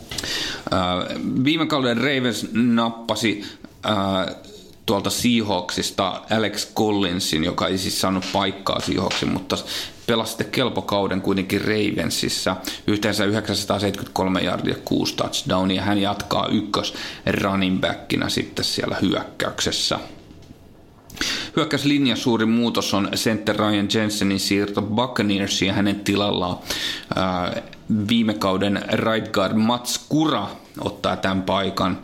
Viime kauden Ravens nappasi tuolta Seahawksista Alex Collinsin, joka ei siis saanut paikkaa Seahawksin, mutta pelasi sitten kelpokauden kuitenkin Ravensissa. Yhteensä 973 yardia, 6 touchdownia. Hän jatkaa ykkös running backina sitten siellä hyökkäyksessä. Hyökkäyslinja suuri muutos on center Ryan Jensenin siirto Buccaneersiin hänen tilallaan. Viime kauden right guard Mats Kura ottaa tämän paikan.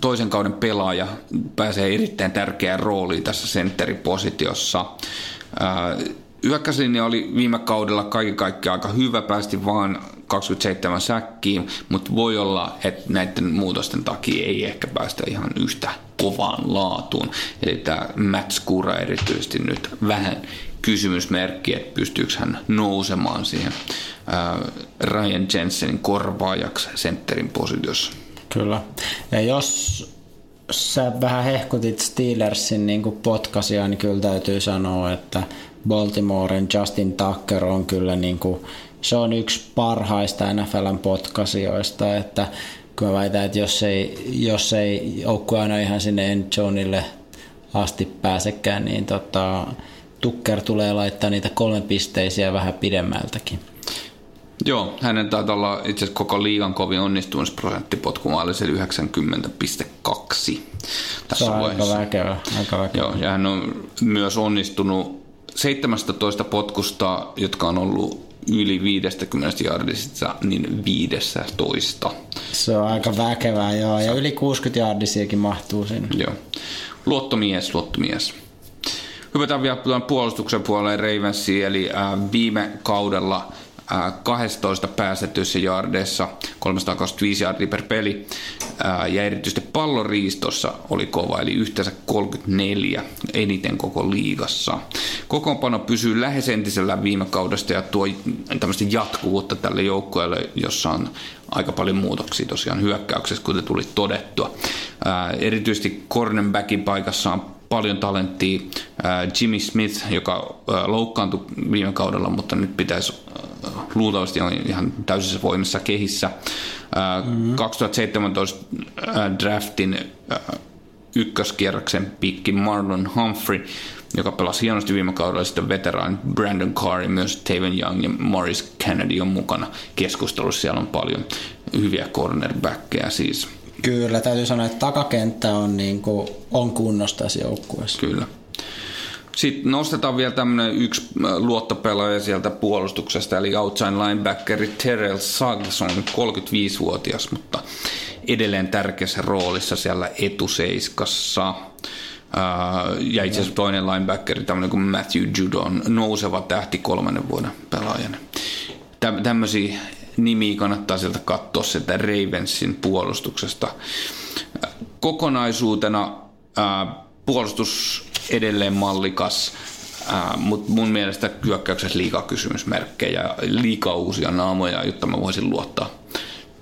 Toisen kauden pelaaja pääsee erittäin tärkeään rooliin tässä sentteripositiossa. Hyökkäyslinja oli viime kaudella kaiken kaikkiaan aika hyvä, päästi vaan 27 säkkiin, mutta voi olla, että näiden muutosten takia ei ehkä päästä ihan yhtä kovaan laatuun. Eli tämä Matt Skura erityisesti nyt vähän kysymysmerkki, että pystyykö hän nousemaan siihen Ryan Jensenin korvaajaksi sentterin positiossa. Kyllä. Ja jos sä vähän hehkutit Steelersin niin potkasia, niin kyllä täytyy sanoa, että Baltimoren Justin Tucker on kyllä niin kuin, se on yksi parhaista NFLn potkasioista, että mä väitän, että jos ei, jos ei joukkue aina ihan sinne Endzonille asti pääsekään, niin tota, Tucker tulee laittaa niitä kolme pisteisiä vähän pidemmältäkin. Joo, hänen taitaa olla itse asiassa koko liigan kovin onnistumisprosentti potkumaalisella 90,2 tässä Se on aika vaiheessa. väkevä. Aika väkevä. Joo, ja hän on myös onnistunut 17 potkusta, jotka on ollut yli 50 jardisista, niin 15. Se on aika väkevää, joo. Ja yli 60 jardisiakin mahtuu sinne. Joo. Luottomies, luottomies. Hypätään vielä tuon puolustuksen puoleen Ravensiin, eli viime kaudella äh, 12 päästetyissä jardeissa, 325 jardia per peli, ja erityisesti palloriistossa oli kova, eli yhteensä 34 eniten koko liigassa. Kokoonpano pysyy lähes entisellä viime kaudesta ja tuo tämmöistä jatkuvuutta tälle joukkueelle, jossa on aika paljon muutoksia tosiaan hyökkäyksessä, kuten tuli todettua. Erityisesti cornerbackin paikassa on paljon talenttia. Jimmy Smith, joka loukkaantui viime kaudella, mutta nyt pitäisi luultavasti on ihan täysissä voimissa kehissä. Ää, 2017 ää, draftin ykköskierroksen pikki Marlon Humphrey, joka pelasi hienosti viime kaudella, sitten veteraani Brandon Carr myös Taven Young ja Morris Kennedy on mukana keskustelussa. Siellä on paljon hyviä cornerbackkejä siis. Kyllä, täytyy sanoa, että takakenttä on, niin kuin, on kunnossa tässä joukkueessa. Kyllä. Sitten nostetaan vielä tämmöinen yksi äh, luottopelaaja sieltä puolustuksesta, eli outside linebackeri Terrell Suggs on 35-vuotias, mutta edelleen tärkeässä roolissa siellä etuseiskassa. Äh, Ja itse asiassa toinen linebackeri, tämmöinen kuin Matthew Judon, nouseva tähti kolmannen vuoden pelaajana. Tä- tämmöisiä nimiä kannattaa sieltä katsoa sieltä Ravensin puolustuksesta. Kokonaisuutena ää, puolustus edelleen mallikas, ää, mutta mun mielestä hyökkäyksessä liikaa kysymysmerkkejä, liikaa uusia naamoja, jotta mä voisin luottaa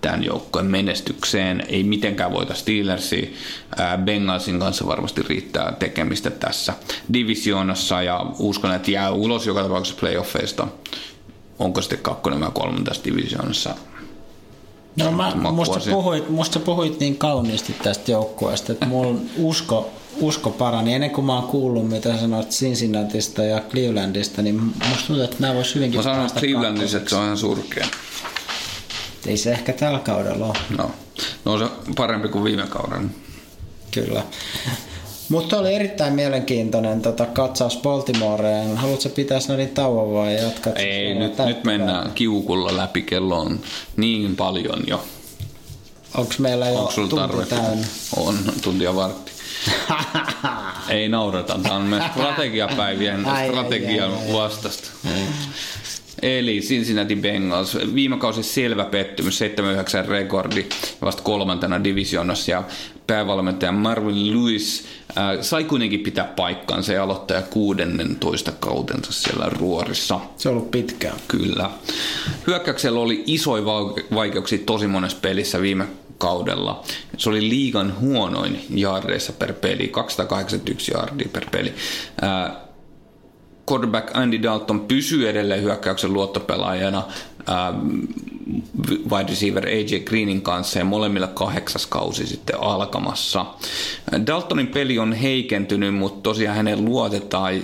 tämän joukkojen menestykseen. Ei mitenkään voita Steelersia. Ää, Bengalsin kanssa varmasti riittää tekemistä tässä divisioonassa ja uskon, että jää ulos joka tapauksessa playoffeista. Onko sitten kakkonen vai kolmonen tässä divisioonassa? No mä, musta, sä puhuit, musta puhuit niin kauniisti tästä joukkueesta, että mulla usko, usko parani. Ennen kuin mä oon kuullut, mitä sanoit Cincinnatista ja Clevelandista, niin musta tuntuu, että nämä vois hyvinkin Mä sanon Clevelandissa, että se on ihan surkea. Ei se ehkä tällä kaudella ole, No, no se on parempi kuin viime kauden. kyllä. Mutta oli erittäin mielenkiintoinen tota, katsaus Baltimoreen. Haluatko pitää snadin tauon vai jatkat? Ei, nyt, nyt mennään kiukulla läpi, kello on niin paljon jo. Onko meillä jo sulla tunti tarvetta? täynnä? On, tuntia vartti. [LAUGHS] Ei naurata, tämä on meidän strategiapäivien Ai, ai, strategian ai, ai. vastasta. Eli Cincinnati Bengals, viime kausi selvä pettymys, 7-9 rekordi vasta kolmantena divisioonassa ja päävalmentaja Marvin Lewis äh, sai kuitenkin pitää paikkansa ja aloittaa 16 kautensa siellä ruorissa. Se on ollut pitkään. Kyllä. Hyökkäyksellä oli isoja vaikeuksia tosi monessa pelissä viime kaudella. Se oli liigan huonoin jardeissa per peli, 281 jardia per peli. Ää, quarterback Andy Dalton pysyy edelleen hyökkäyksen luottopelaajana ää, wide receiver AJ Greenin kanssa ja molemmilla kahdeksas kausi sitten alkamassa. Daltonin peli on heikentynyt, mutta tosiaan hänen luotetaan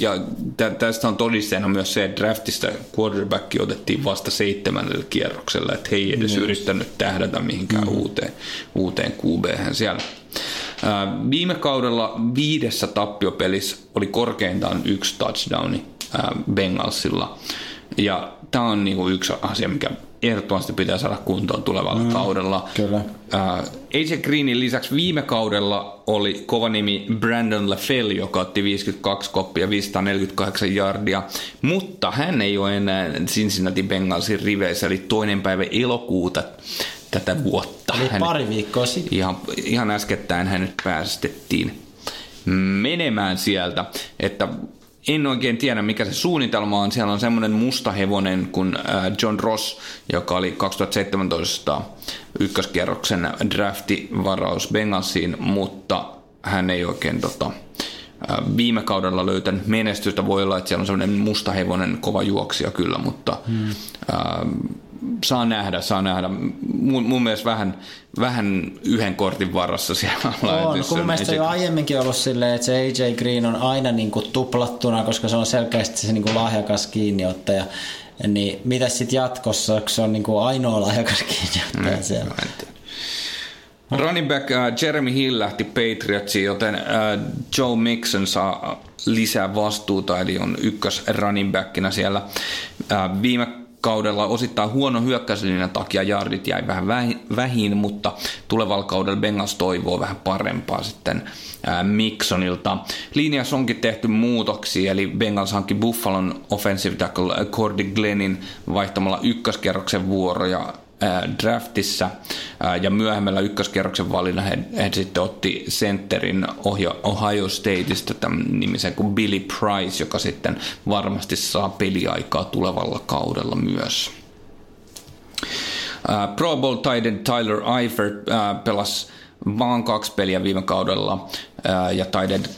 ja tä- tästä on todisteena myös se, että draftista quarterback otettiin vasta seitsemännellä kierroksella, että he ei edes yrittänyt tähdätä mihinkään mm. uuteen, uuteen qb siellä. Ää, Viime kaudella viidessä tappiopelissä oli korkeintaan yksi touchdowni ää, Bengalsilla. Ja tämä on niinku yksi asia, mikä ehdottomasti pitää saada kuntoon tulevalla mm, kaudella. kyllä. Ää, AJ Greenin lisäksi viime kaudella oli kova nimi Brandon LaFell, joka otti 52 koppia 548 jardia, mutta hän ei ole enää Cincinnati Bengalsin riveissä, eli toinen päivä elokuuta tätä vuotta. Eli Hänet- pari viikkoa sitten. ihan, ihan äskettäin hänet päästettiin menemään sieltä, että en oikein tiedä, mikä se suunnitelma on. Siellä on semmoinen musta hevonen kuin äh, John Ross, joka oli 2017 ykköskierroksen draftivaraus Bengalsiin, mutta hän ei oikein tota, äh, viime kaudella löytänyt menestystä. Voi olla, että siellä on semmoinen musta hevonen, kova juoksija kyllä, mutta hmm. Saa nähdä, saa nähdä. Mun, mun mielestä vähän, vähän yhden kortin varassa siellä on. Kun mielestä jo aiemminkin ollut silleen, että se AJ Green on aina niin kuin tuplattuna, koska se on selkeästi se niin kuin lahjakas kiinniottaja. Niin mitä sitten jatkossa, kun se on niin kuin ainoa lahjakas kiinniottaja mm, siellä? Running back uh, Jeremy Hill lähti Patriotsiin, joten uh, Joe Mixon saa lisää vastuuta, eli on ykkös running backina siellä. Uh, viime kaudella osittain huono hyökkäyslinjan takia jardit jäi vähän vähin, mutta tulevalla kaudella Bengals toivoo vähän parempaa sitten Mixonilta. Linjassa onkin tehty muutoksia, eli Bengals hankki Buffalon offensive tackle Cordy Glennin vaihtamalla ykköskerroksen vuoroja draftissa ja myöhemmällä ykköskerroksen valinnan he, he sitten otti centerin Ohio Stateista tämän nimisen kuin Billy Price, joka sitten varmasti saa peliaikaa tulevalla kaudella myös. Pro Bowl Titan Tyler Eifert pelasi vaan kaksi peliä viime kaudella ja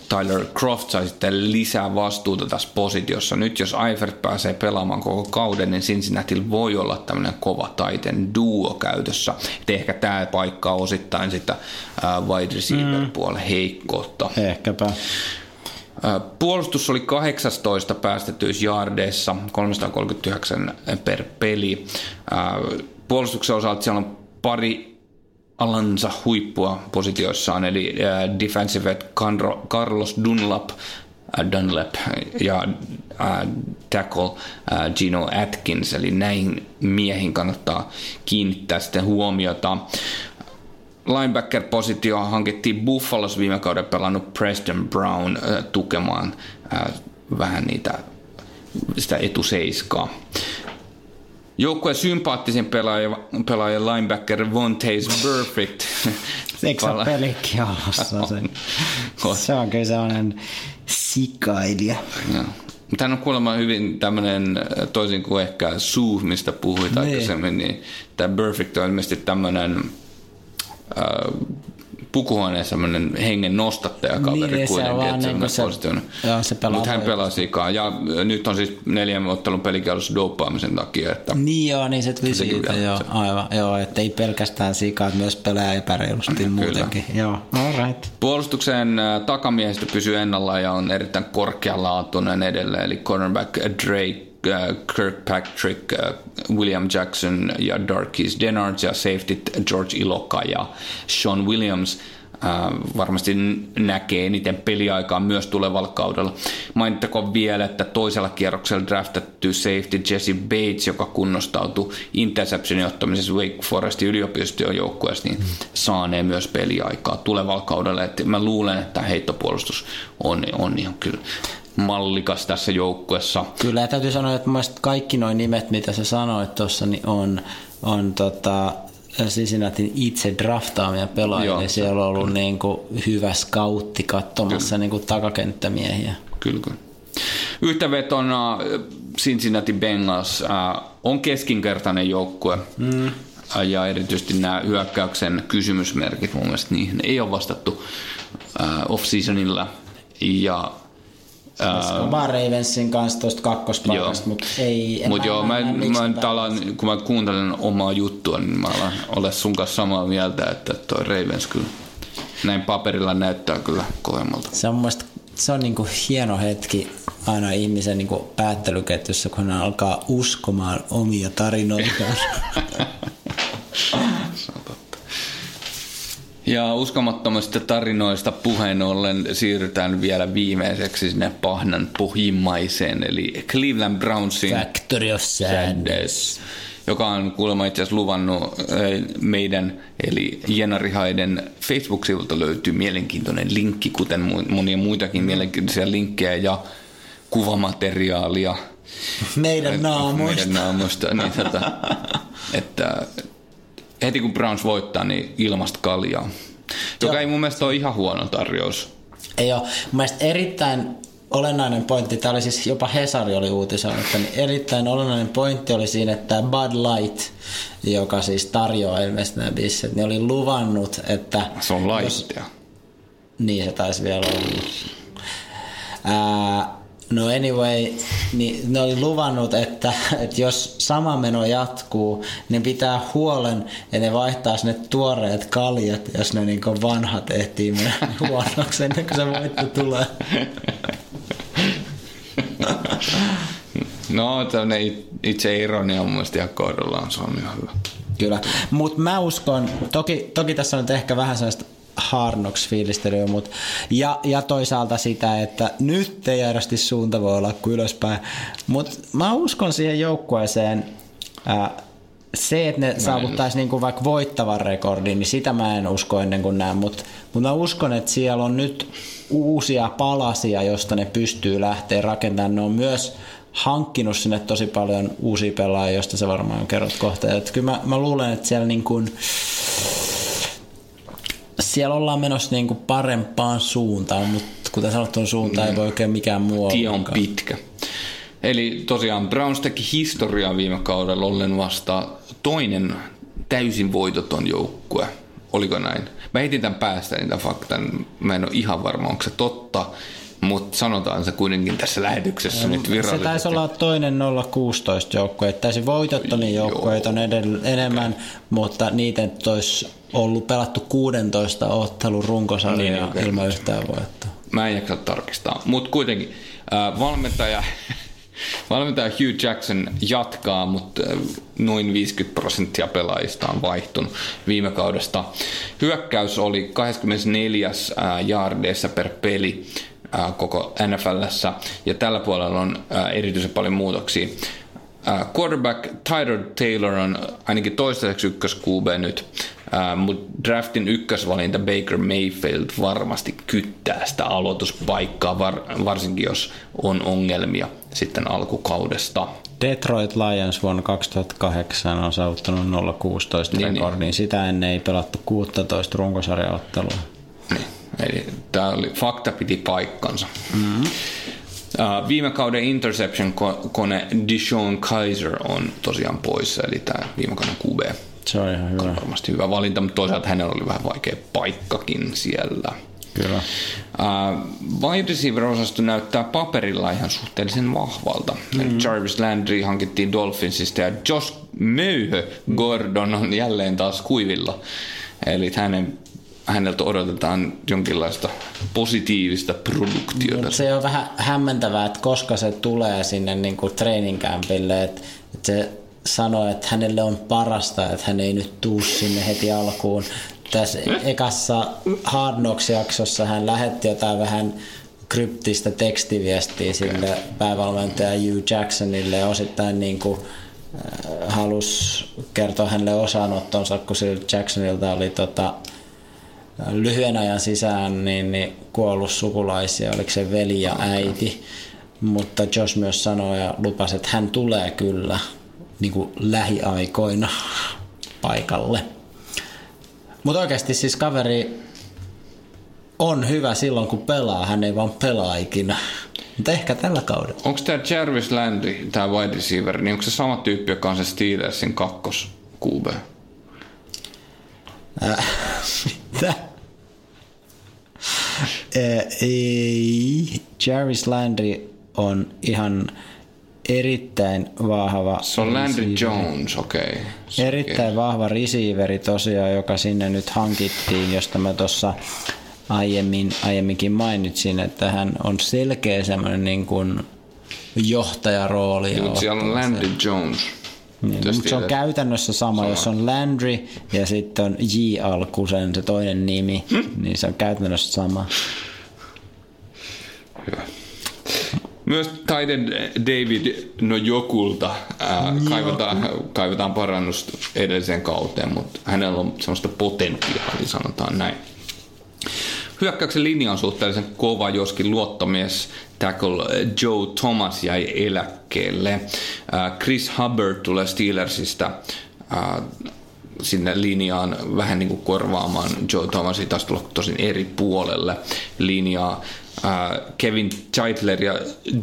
Tyler Croft sai sitten lisää vastuuta tässä positiossa. Nyt jos Eifert pääsee pelaamaan koko kauden, niin Cincinnati voi olla tämmöinen kova Titan duo käytössä. Et ehkä tämä paikkaa osittain sitä wide receiver puolen mm. heikkoutta. Ehkäpä. Puolustus oli 18 päästetyissä jardeissa, 339 per peli. Puolustuksen osalta siellä on pari alansa huippua positioissaan, eli uh, defensive Carlos Dunlap, uh, Dunlap ja uh, tackle Gino Atkins, eli näihin miehiin kannattaa kiinnittää sitten huomiota. Linebacker-positio hankittiin Buffalos viime kauden pelannut Preston Brown uh, tukemaan uh, vähän niitä sitä etuseiskaa. Joukkueen sympaattisin pelaaja, pelaaja linebacker Vontaze Perfect. [LAUGHS] Eikö se pelikki [LAUGHS] se, se on kyllä sellainen sikailija. Mutta hän on kuulemma hyvin tämmöinen, toisin kuin ehkä Sue, mistä puhuit niin. aikaisemmin, niin tämä Perfect on ilmeisesti tämmöinen äh, pukuhuoneen semmoinen hengen nostattaja kaveri niin, kuitenkin, että niin se, joo, se pelaa Mutta hän pelasi ikaa. Ja nyt on siis neljän ottelun pelikielossa dopaamisen takia. Että niin joo, niin se tuli siitä, joo, se. aivan, joo, että ei pelkästään sikaa, että myös pelaa epäreilusti Kyllä. muutenkin. Joo, all right. Puolustuksen takamiehistö pysyy ennalla ja on erittäin korkealaatuinen edelleen, eli cornerback Drake Kirkpatrick, William Jackson ja Darkis Denard ja safety George Iloka ja Sean Williams varmasti näkee eniten peliaikaa myös tulevalla kaudella. Mainittakoon vielä, että toisella kierroksella draftattu safety Jesse Bates, joka kunnostautui interceptionin ottamisessa Wake Forestin yliopiston joukkueessa, niin saanee myös peliaikaa tulevalla kaudella. Et mä luulen, että heittopuolustus on, on ihan kyllä mallikas tässä joukkuessa. Kyllä, ja täytyy sanoa, että kaikki nuo nimet, mitä sä sanoit tuossa, niin on, on tota, Cincinnatin itse draftaamia pelaajia, Joo, siellä on ollut kyllä. niin kuin hyvä scoutti katsomassa niin kuin takakenttämiehiä. Kyllä, kyllä. Yhteenvetona Cincinnati Bengals äh, on keskinkertainen joukkue. Mm. Ja erityisesti nämä hyökkäyksen kysymysmerkit mun mielestä niihin ei ole vastattu äh, off-seasonilla. Ja Uh, vaan Ravensin kanssa tuosta kakkospaikasta, mutta ei... Mutta joo, mä, mä, mä talan, kun mä kuuntelen omaa juttua, niin mä alan olla sun kanssa samaa mieltä, että toi Ravens kyllä näin paperilla näyttää kyllä kovemmalta. Se on mun se on niinku hieno hetki aina ihmisen niinku päättelyketjussa, kun hän alkaa uskomaan omia tarinoitaan. [LAUGHS] [LAUGHS] Ja uskomattomista tarinoista puheen ollen siirrytään vielä viimeiseksi sinne pahnan pohjimmaiseen, eli Cleveland Brownsin Factory of Sadness, joka on kuulemma itse asiassa luvannut meidän, eli Jenarihaiden Facebook-sivulta löytyy mielenkiintoinen linkki, kuten monia muitakin mielenkiintoisia linkkejä ja kuvamateriaalia. Meidän naamoista. Meidän naamoista, niin tota, että heti kun Browns voittaa, niin ilmasta kaljaa. Joka Joo. ei mun mielestä ole ihan huono tarjous. Ei ole. Mun mielestä erittäin olennainen pointti, tämä oli siis jopa Hesari oli uutisoinut, niin erittäin olennainen pointti oli siinä, että Bud Light, joka siis tarjoaa ilmeisesti nämä bisset, niin oli luvannut, että... Se on laittia. Niin se taisi vielä olla. Ää, No anyway, niin ne oli luvannut, että, että jos sama meno jatkuu, niin pitää huolen, että ne vaihtaa ne tuoreet kaljat, jos ne niin vanhat ehtii mennä [LAUGHS] huonoksi ennen kuin se voitto tulee. No, tämmöinen itse ironia on mun mielestä ihan kohdallaan, se on ihan hyvä. Kyllä, mutta mä uskon, toki, toki tässä on nyt ehkä vähän sellaista Harnox fiilistelyä, mutta ja, ja toisaalta sitä, että nyt ei järjesti suunta voi olla kuin ylöspäin, mutta mä uskon siihen joukkueeseen, ää, se, että ne saavuttaisi niinku vaikka voittavan rekordin, niin sitä mä en usko ennen kuin näen, mutta mut mä uskon, että siellä on nyt uusia palasia, josta ne pystyy lähteä rakentamaan. Ne on myös hankkinut sinne tosi paljon uusia pelaajia, joista se varmaan kerrot kohta. Et kyllä mä, mä luulen, että siellä niin kuin, siellä ollaan menossa niin kuin parempaan suuntaan, mutta kuten sanottu, suuntaan mm. ei voi oikein mikään muu Tie on pitkä. Eli tosiaan Browns teki historiaa viime kaudella ollen vasta toinen täysin voitoton joukkue. Oliko näin? Mä heitin tämän päästä niitä faktan. Mä en ole ihan varma, onko se totta. Mutta sanotaan se kuitenkin tässä lähetyksessä nyt virallisesti. Se taisi olla toinen 016 joukkue. Täysin voitottomia joukkueita on edell- enemmän, mutta niiden olisi ollut pelattu 16 ottelun runkosarjaa niin, okay. ilman yhtään voittoa. Mä en jaksa tarkistaa, mutta kuitenkin äh, valmentaja, [LAUGHS] valmentaja Hugh Jackson jatkaa, mutta äh, noin 50 prosenttia pelaajista on vaihtunut viime kaudesta. Hyökkäys oli 24 äh, jaardeissa per peli koko NFLssä ja tällä puolella on erityisen paljon muutoksia. Quarterback Tyler Taylor on ainakin toistaiseksi ykkös QB nyt, mutta draftin ykkösvalinta Baker Mayfield varmasti kyttää sitä aloituspaikkaa, var, varsinkin jos on ongelmia sitten alkukaudesta. Detroit Lions vuonna 2008 on saavuttanut 0-16 niin, rekordin. Niin. Sitä ennen ei pelattu 16 runkosarjaottelua. Niin. Eli tämä oli, fakta piti paikkansa. Mm-hmm. Uh, viime kauden interception-kone Dishon Kaiser on tosiaan poissa, eli tämä viime kauden QB. Se on ihan hyvä. Varmasti hyvä valinta, mutta toisaalta hänellä oli vähän vaikea paikkakin siellä. Kyllä. Uh, wide receiver-osasto näyttää paperilla ihan suhteellisen vahvalta. Mm-hmm. Jarvis Landry hankittiin Dolphinsista ja Josh Möyhö Gordon on jälleen taas kuivilla. Eli hänen häneltä odotetaan jonkinlaista positiivista produktiota. Se on vähän hämmentävää, että koska se tulee sinne niin kuin training campille, että, että se sanoo, että hänelle on parasta, että hän ei nyt tuu sinne heti alkuun. Tässä ekassa Hard Knocks-jaksossa hän lähetti jotain vähän kryptistä tekstiviestiä sille päävalmentaja Hugh Jacksonille ja osittain niin kuin, äh, halusi kertoa hänelle osanottonsa, kun sillä Jacksonilta oli tota, lyhyen ajan sisään niin, niin kuollut sukulaisia, oliko se veli ja äiti. Mutta Josh myös sanoi ja lupasi, että hän tulee kyllä niin kuin lähiaikoina paikalle. Mutta oikeasti siis kaveri on hyvä silloin, kun pelaa. Hän ei vaan pelaa ikinä. Mutta ehkä tällä kaudella. Onko tämä Jarvis Landry, tämä wide receiver, niin onko se sama tyyppi, joka on se Steelersin kakkos QB? Äh, [LAUGHS] mitä? ei. Jarvis Landry on ihan erittäin vahva Se on Landry Jones, okei. Okay. Erittäin okay. vahva receiveri tosiaan, joka sinne nyt hankittiin, josta mä tuossa aiemmin, aiemminkin mainitsin, että hän on selkeä semmoinen niin kuin johtajarooli. Siellä on Landry Jones. Niin, mutta se on käytännössä sama, sama, jos on Landry ja sitten on J. Alkusen se toinen nimi, hmm? niin se on käytännössä sama. Hyvä. Myös Taiden David Nojokulta ää, kaivataan, kaivataan parannusta edelliseen kauteen, mutta hänellä on sellaista potentiaalia, sanotaan näin. Hyökkäyksen linja on suhteellisen kova, joskin luottomies tackle Joe Thomas jäi eläkkeelle. Chris Hubbard tulee Steelersistä sinne linjaan vähän niin kuin korvaamaan Joe Thomasin taas tulla tosin eri puolelle linjaa. Kevin Cheitler ja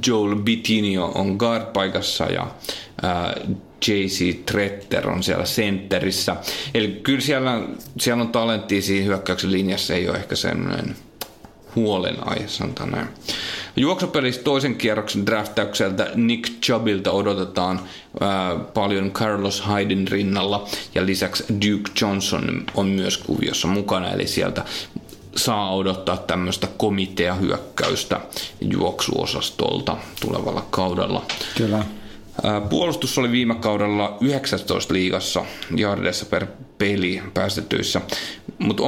Joel Bitinio on guard-paikassa ja JC Tretter on siellä sentterissä. Eli kyllä siellä, siellä on talenttia siinä hyökkäyksen linjassa, ei ole ehkä semmoinen huolenaihe, sanotaan näin. Juoksupelissä toisen kierroksen draftaukselta Nick Chubbilta odotetaan ää, paljon Carlos Hayden rinnalla ja lisäksi Duke Johnson on myös kuviossa mukana, eli sieltä saa odottaa tämmöistä komiteahyökkäystä juoksuosastolta tulevalla kaudella. Kyllä. Puolustus oli viime kaudella 19 liigassa jardeissa per peli päästetyissä, mutta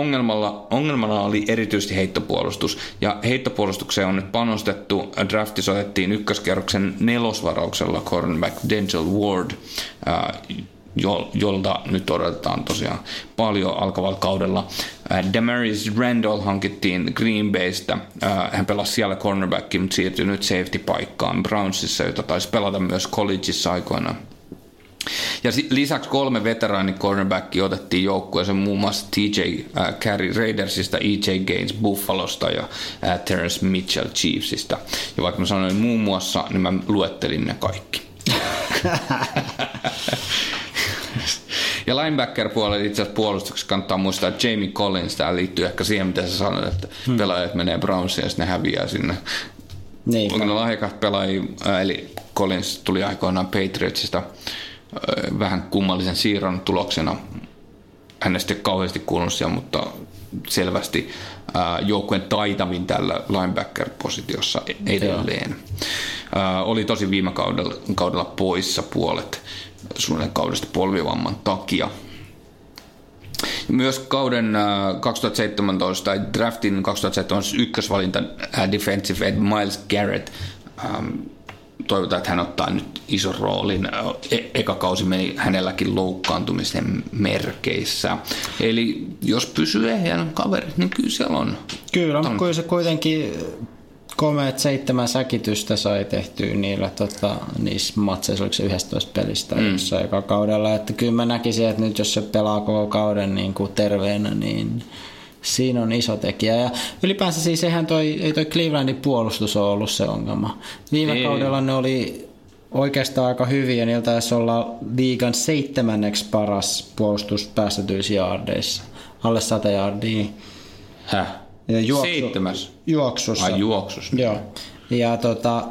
ongelmana oli erityisesti heittopuolustus. Ja heittopuolustukseen on nyt panostettu. Draftissa otettiin ykköskerroksen nelosvarauksella cornerback Denzel Ward, jolta nyt odotetaan tosiaan paljon alkavalla kaudella. Damaris Randall hankittiin Green Baystä. Hän pelasi siellä cornerbackin, mutta siirtyi nyt safety-paikkaan Brownsissa, jota taisi pelata myös collegeissa aikoinaan. Ja lisäksi kolme veteraani cornerbackia otettiin joukkueeseen muun muassa TJ Carey Raidersista, EJ Gaines Buffalosta ja Terrence Mitchell Chiefsista. Ja vaikka mä sanoin muun muassa, niin mä luettelin ne kaikki. [LAUGHS] Ja linebacker-puolella itse asiassa puolustuksessa kannattaa muistaa, että Jamie Collins, tämä liittyy ehkä siihen, mitä sä sanoit, että hmm. pelaajat menee Brownsiin ja sitten ne häviää sinne. Niin. On lahjakat pelaajia, eli Collins tuli aikoinaan Patriotsista vähän kummallisen siirron tuloksena. Hänestä ei kauheasti kuulunut siellä, mutta selvästi joukkueen taitavin tällä linebacker-positiossa edelleen. Oli tosi viime kaudella, kaudella poissa puolet suunnilleen kaudesta polvivamman takia. Myös kauden 2017 tai draftin 2017 ykkösvalinta defensive end Miles Garrett toivotaan, että hän ottaa nyt ison roolin. E- eka kausi meni hänelläkin loukkaantumisen merkeissä. Eli jos pysyy ehjän kaveri, niin kyllä siellä on. Kyllä, mutta kyllä se kuitenkin komeet seitsemän säkitystä sai tehtyä niillä tota, niissä matseissa, oliko se 11 pelistä mm. jossain eka kaudella. Että kyllä mä näkisin, että nyt jos se pelaa koko kauden niin kuin terveenä, niin siinä on iso tekijä. Ja ylipäänsä siis eihän toi, ei toi Clevelandin puolustus ole ollut se ongelma. Viime ei. kaudella ne oli oikeastaan aika hyviä. Niiltä taisi olla liigan seitsemänneksi paras puolustus päästetyissä jaardeissa. Alle 100 jaardia. Häh? Juoksu, Seitsemäs? Juoksussa. Ai juoksussa. Joo. Ja tota,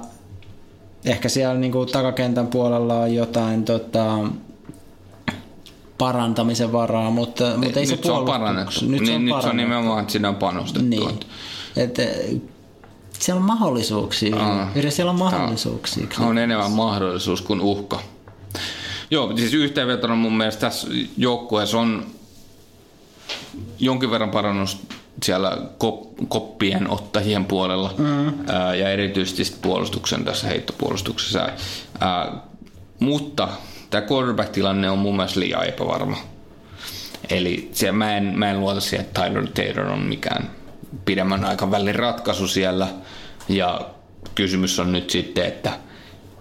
ehkä siellä niinku takakentän puolella on jotain tota, parantamisen varaa, mutta, mutta ei nyt se, on parannettu. Nyt, niin, se on, nyt se on nimenomaan, että siinä on panostettu. Niin. Et, siellä on mahdollisuuksia. Aa, siellä on mahdollisuuksia. On enemmän mahdollisuus kuin uhka. Joo, siis yhteenvetona mun mielestä tässä joukkueessa on jonkin verran parannus siellä koppien ottajien puolella mm. ää, ja erityisesti puolustuksen tässä heittopuolustuksessa. Ää, mutta tämä quarterback-tilanne on mun mielestä liian epävarma. Eli siellä, mä, en, mä en luota siihen, että Tyler Taylor on mikään pidemmän aikavälin ratkaisu siellä. Ja kysymys on nyt sitten, että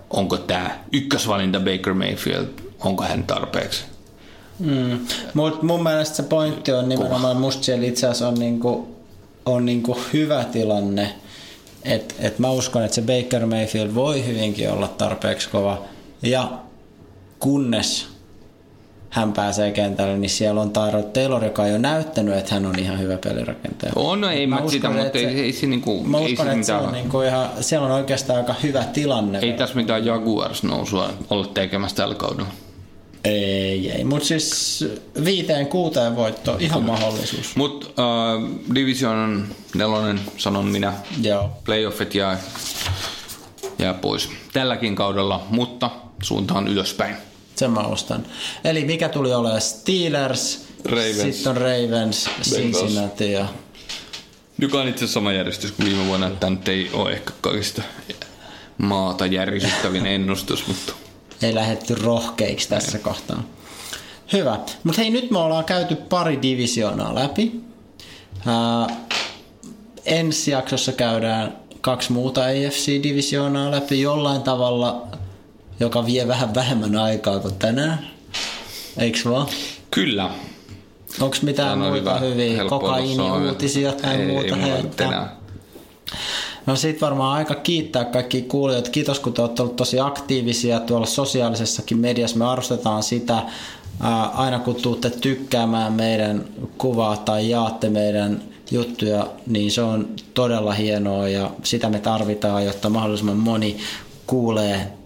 onko tämä ykkösvalinta Baker Mayfield, onko hän tarpeeksi? Mm. Mut mun mielestä se pointti on nimenomaan, musta siellä itse asiassa on, niinku, on niinku hyvä tilanne, että et mä uskon, että se Baker Mayfield voi hyvinkin olla tarpeeksi kova. Ja kunnes hän pääsee kentälle, niin siellä on Tyro Taylor, joka on jo näyttänyt, että hän on ihan hyvä pelirakentaja. On, no ei mä, mä uskon, sitä, mutta ei, ei, se niinku, mä uskon, ei että se on niinku ihan, siellä on oikeastaan aika hyvä tilanne. Ei tässä mitään Jaguars nousua olla tekemässä tällä kaudella. Ei, ei. Mutta siis viiteen kuuteen voitto, ihan Kyllä. mahdollisuus. Mutta uh, Division nelonen, sanon minä. Joo. Playoffit jää, jää pois tälläkin kaudella, mutta suuntaan ylöspäin. Sen mä ostan. Eli mikä tuli olemaan Steelers, Ravens. sitten on Ravens, Cincinnati ja... Joka on itse asiassa sama järjestys kuin viime vuonna, että nyt ei ole ehkä kaikista maata järisyttävin [LAUGHS] ennustus, mutta ei lähetty rohkeiksi tässä kohtaa. Hyvä. Mutta hei, nyt me ollaan käyty pari divisioonaa läpi. Ää, ensi jaksossa käydään kaksi muuta AFC-divisioonaa läpi jollain tavalla, joka vie vähän vähemmän aikaa kuin tänään. Eiks vaan? Kyllä. Onko mitään muita hyviä kokaiini-uutisia tai ei, muuta ei, ei No sit varmaan aika kiittää kaikki kuulijat. Kiitos kun te olette olleet tosi aktiivisia tuolla sosiaalisessakin mediassa. Me arvostetaan sitä aina kun tuutte tykkäämään meidän kuvaa tai jaatte meidän juttuja, niin se on todella hienoa ja sitä me tarvitaan, jotta mahdollisimman moni kuulee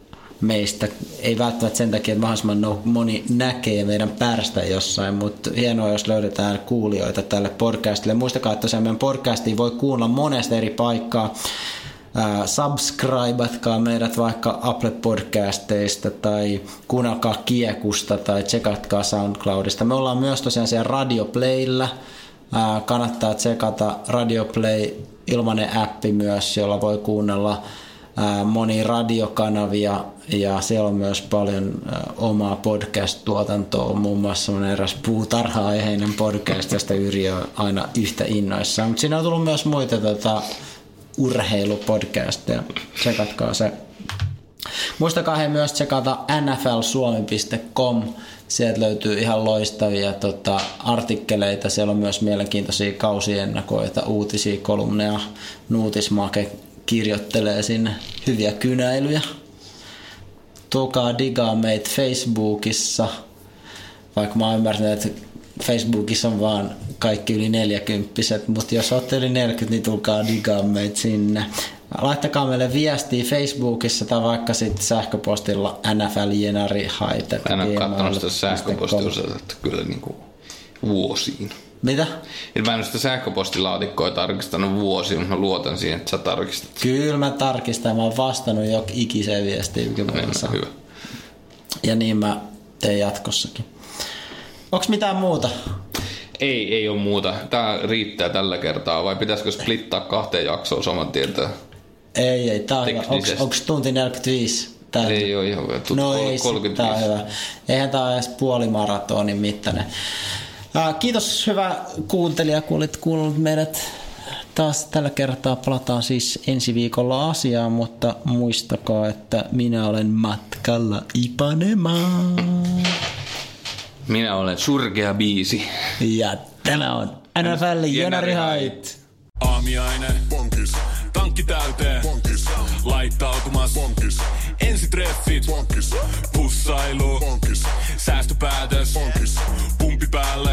meistä. Ei välttämättä sen takia, että mahdollisimman no- moni näkee meidän pärstä jossain, mutta hienoa, jos löydetään kuulijoita tälle podcastille. Muistakaa, että tosiaan meidän podcastiin voi kuulla monesta eri paikkaa. Uh, subscribeatkaa meidät vaikka Apple Podcasteista tai kuunnelkaa Kiekusta tai tsekatkaa SoundCloudista. Me ollaan myös tosiaan siellä Radio Playllä. Uh, kannattaa tsekata Radio Play ilmanen appi myös, jolla voi kuunnella moni radiokanavia ja siellä on myös paljon omaa podcast-tuotantoa, muun muassa semmoinen eräs puutarha-aiheinen podcast, josta Yri on aina yhtä innoissaan. Mutta siinä on tullut myös muita tota, urheilupodcasteja, tsekatkaa se. Muistakaa he myös tsekata nflsuomi.com, sieltä löytyy ihan loistavia tota, artikkeleita, siellä on myös mielenkiintoisia kausiennakoita, uutisia, kolumneja, nuutismake kirjoittelee sinne hyviä kynäilyjä. Tulkaa digaa meitä Facebookissa, vaikka mä ymmärrän, että Facebookissa on vaan kaikki yli 40 mutta jos olette yli 40, niin tulkaa digaa meitä sinne. Laittakaa meille viestiä Facebookissa tai vaikka sitten sähköpostilla nfljenarihaite. Mä en ole katsonut sitä sähköpostiosoitetta kyllä niin kuin vuosiin. Mitä? Et mä en ole sitä sähköpostilaatikkoa tarkistanut vuosia, mutta mä luotan siihen, että sä tarkistat. Kyllä mä tarkistan. Mä oon vastannut jo ikiseen viestiin, mikä No niin, hyvä. Ja niin mä teen jatkossakin. Onks mitään muuta? Ei, ei ole muuta. Tää riittää tällä kertaa, vai pitäisikö splittaa kahteen jaksoon saman tien tää? Ei, ei. Tää on onks tunti 45? Tää Ei ole ihan hyvä. No ei, sit 35. tää on hyvä. Eihän tää ole edes puolimaratonin mittainen. Kiitos hyvä kuuntelija, kun olit kuunnellut meidät taas tällä kertaa. Palataan siis ensi viikolla asiaan, mutta muistakaa, että minä olen matkalla Ipanemaan. Minä olen surkea biisi. Ja tämä on NFL Jönärihait. Aamiaine. Bonkis. Tankki täyteen. Bonkis. Laittautumas. Bonkis. Ensitreffit. Bonkis. Pussailu. Bonkis. Säästöpäätös. Bonkis.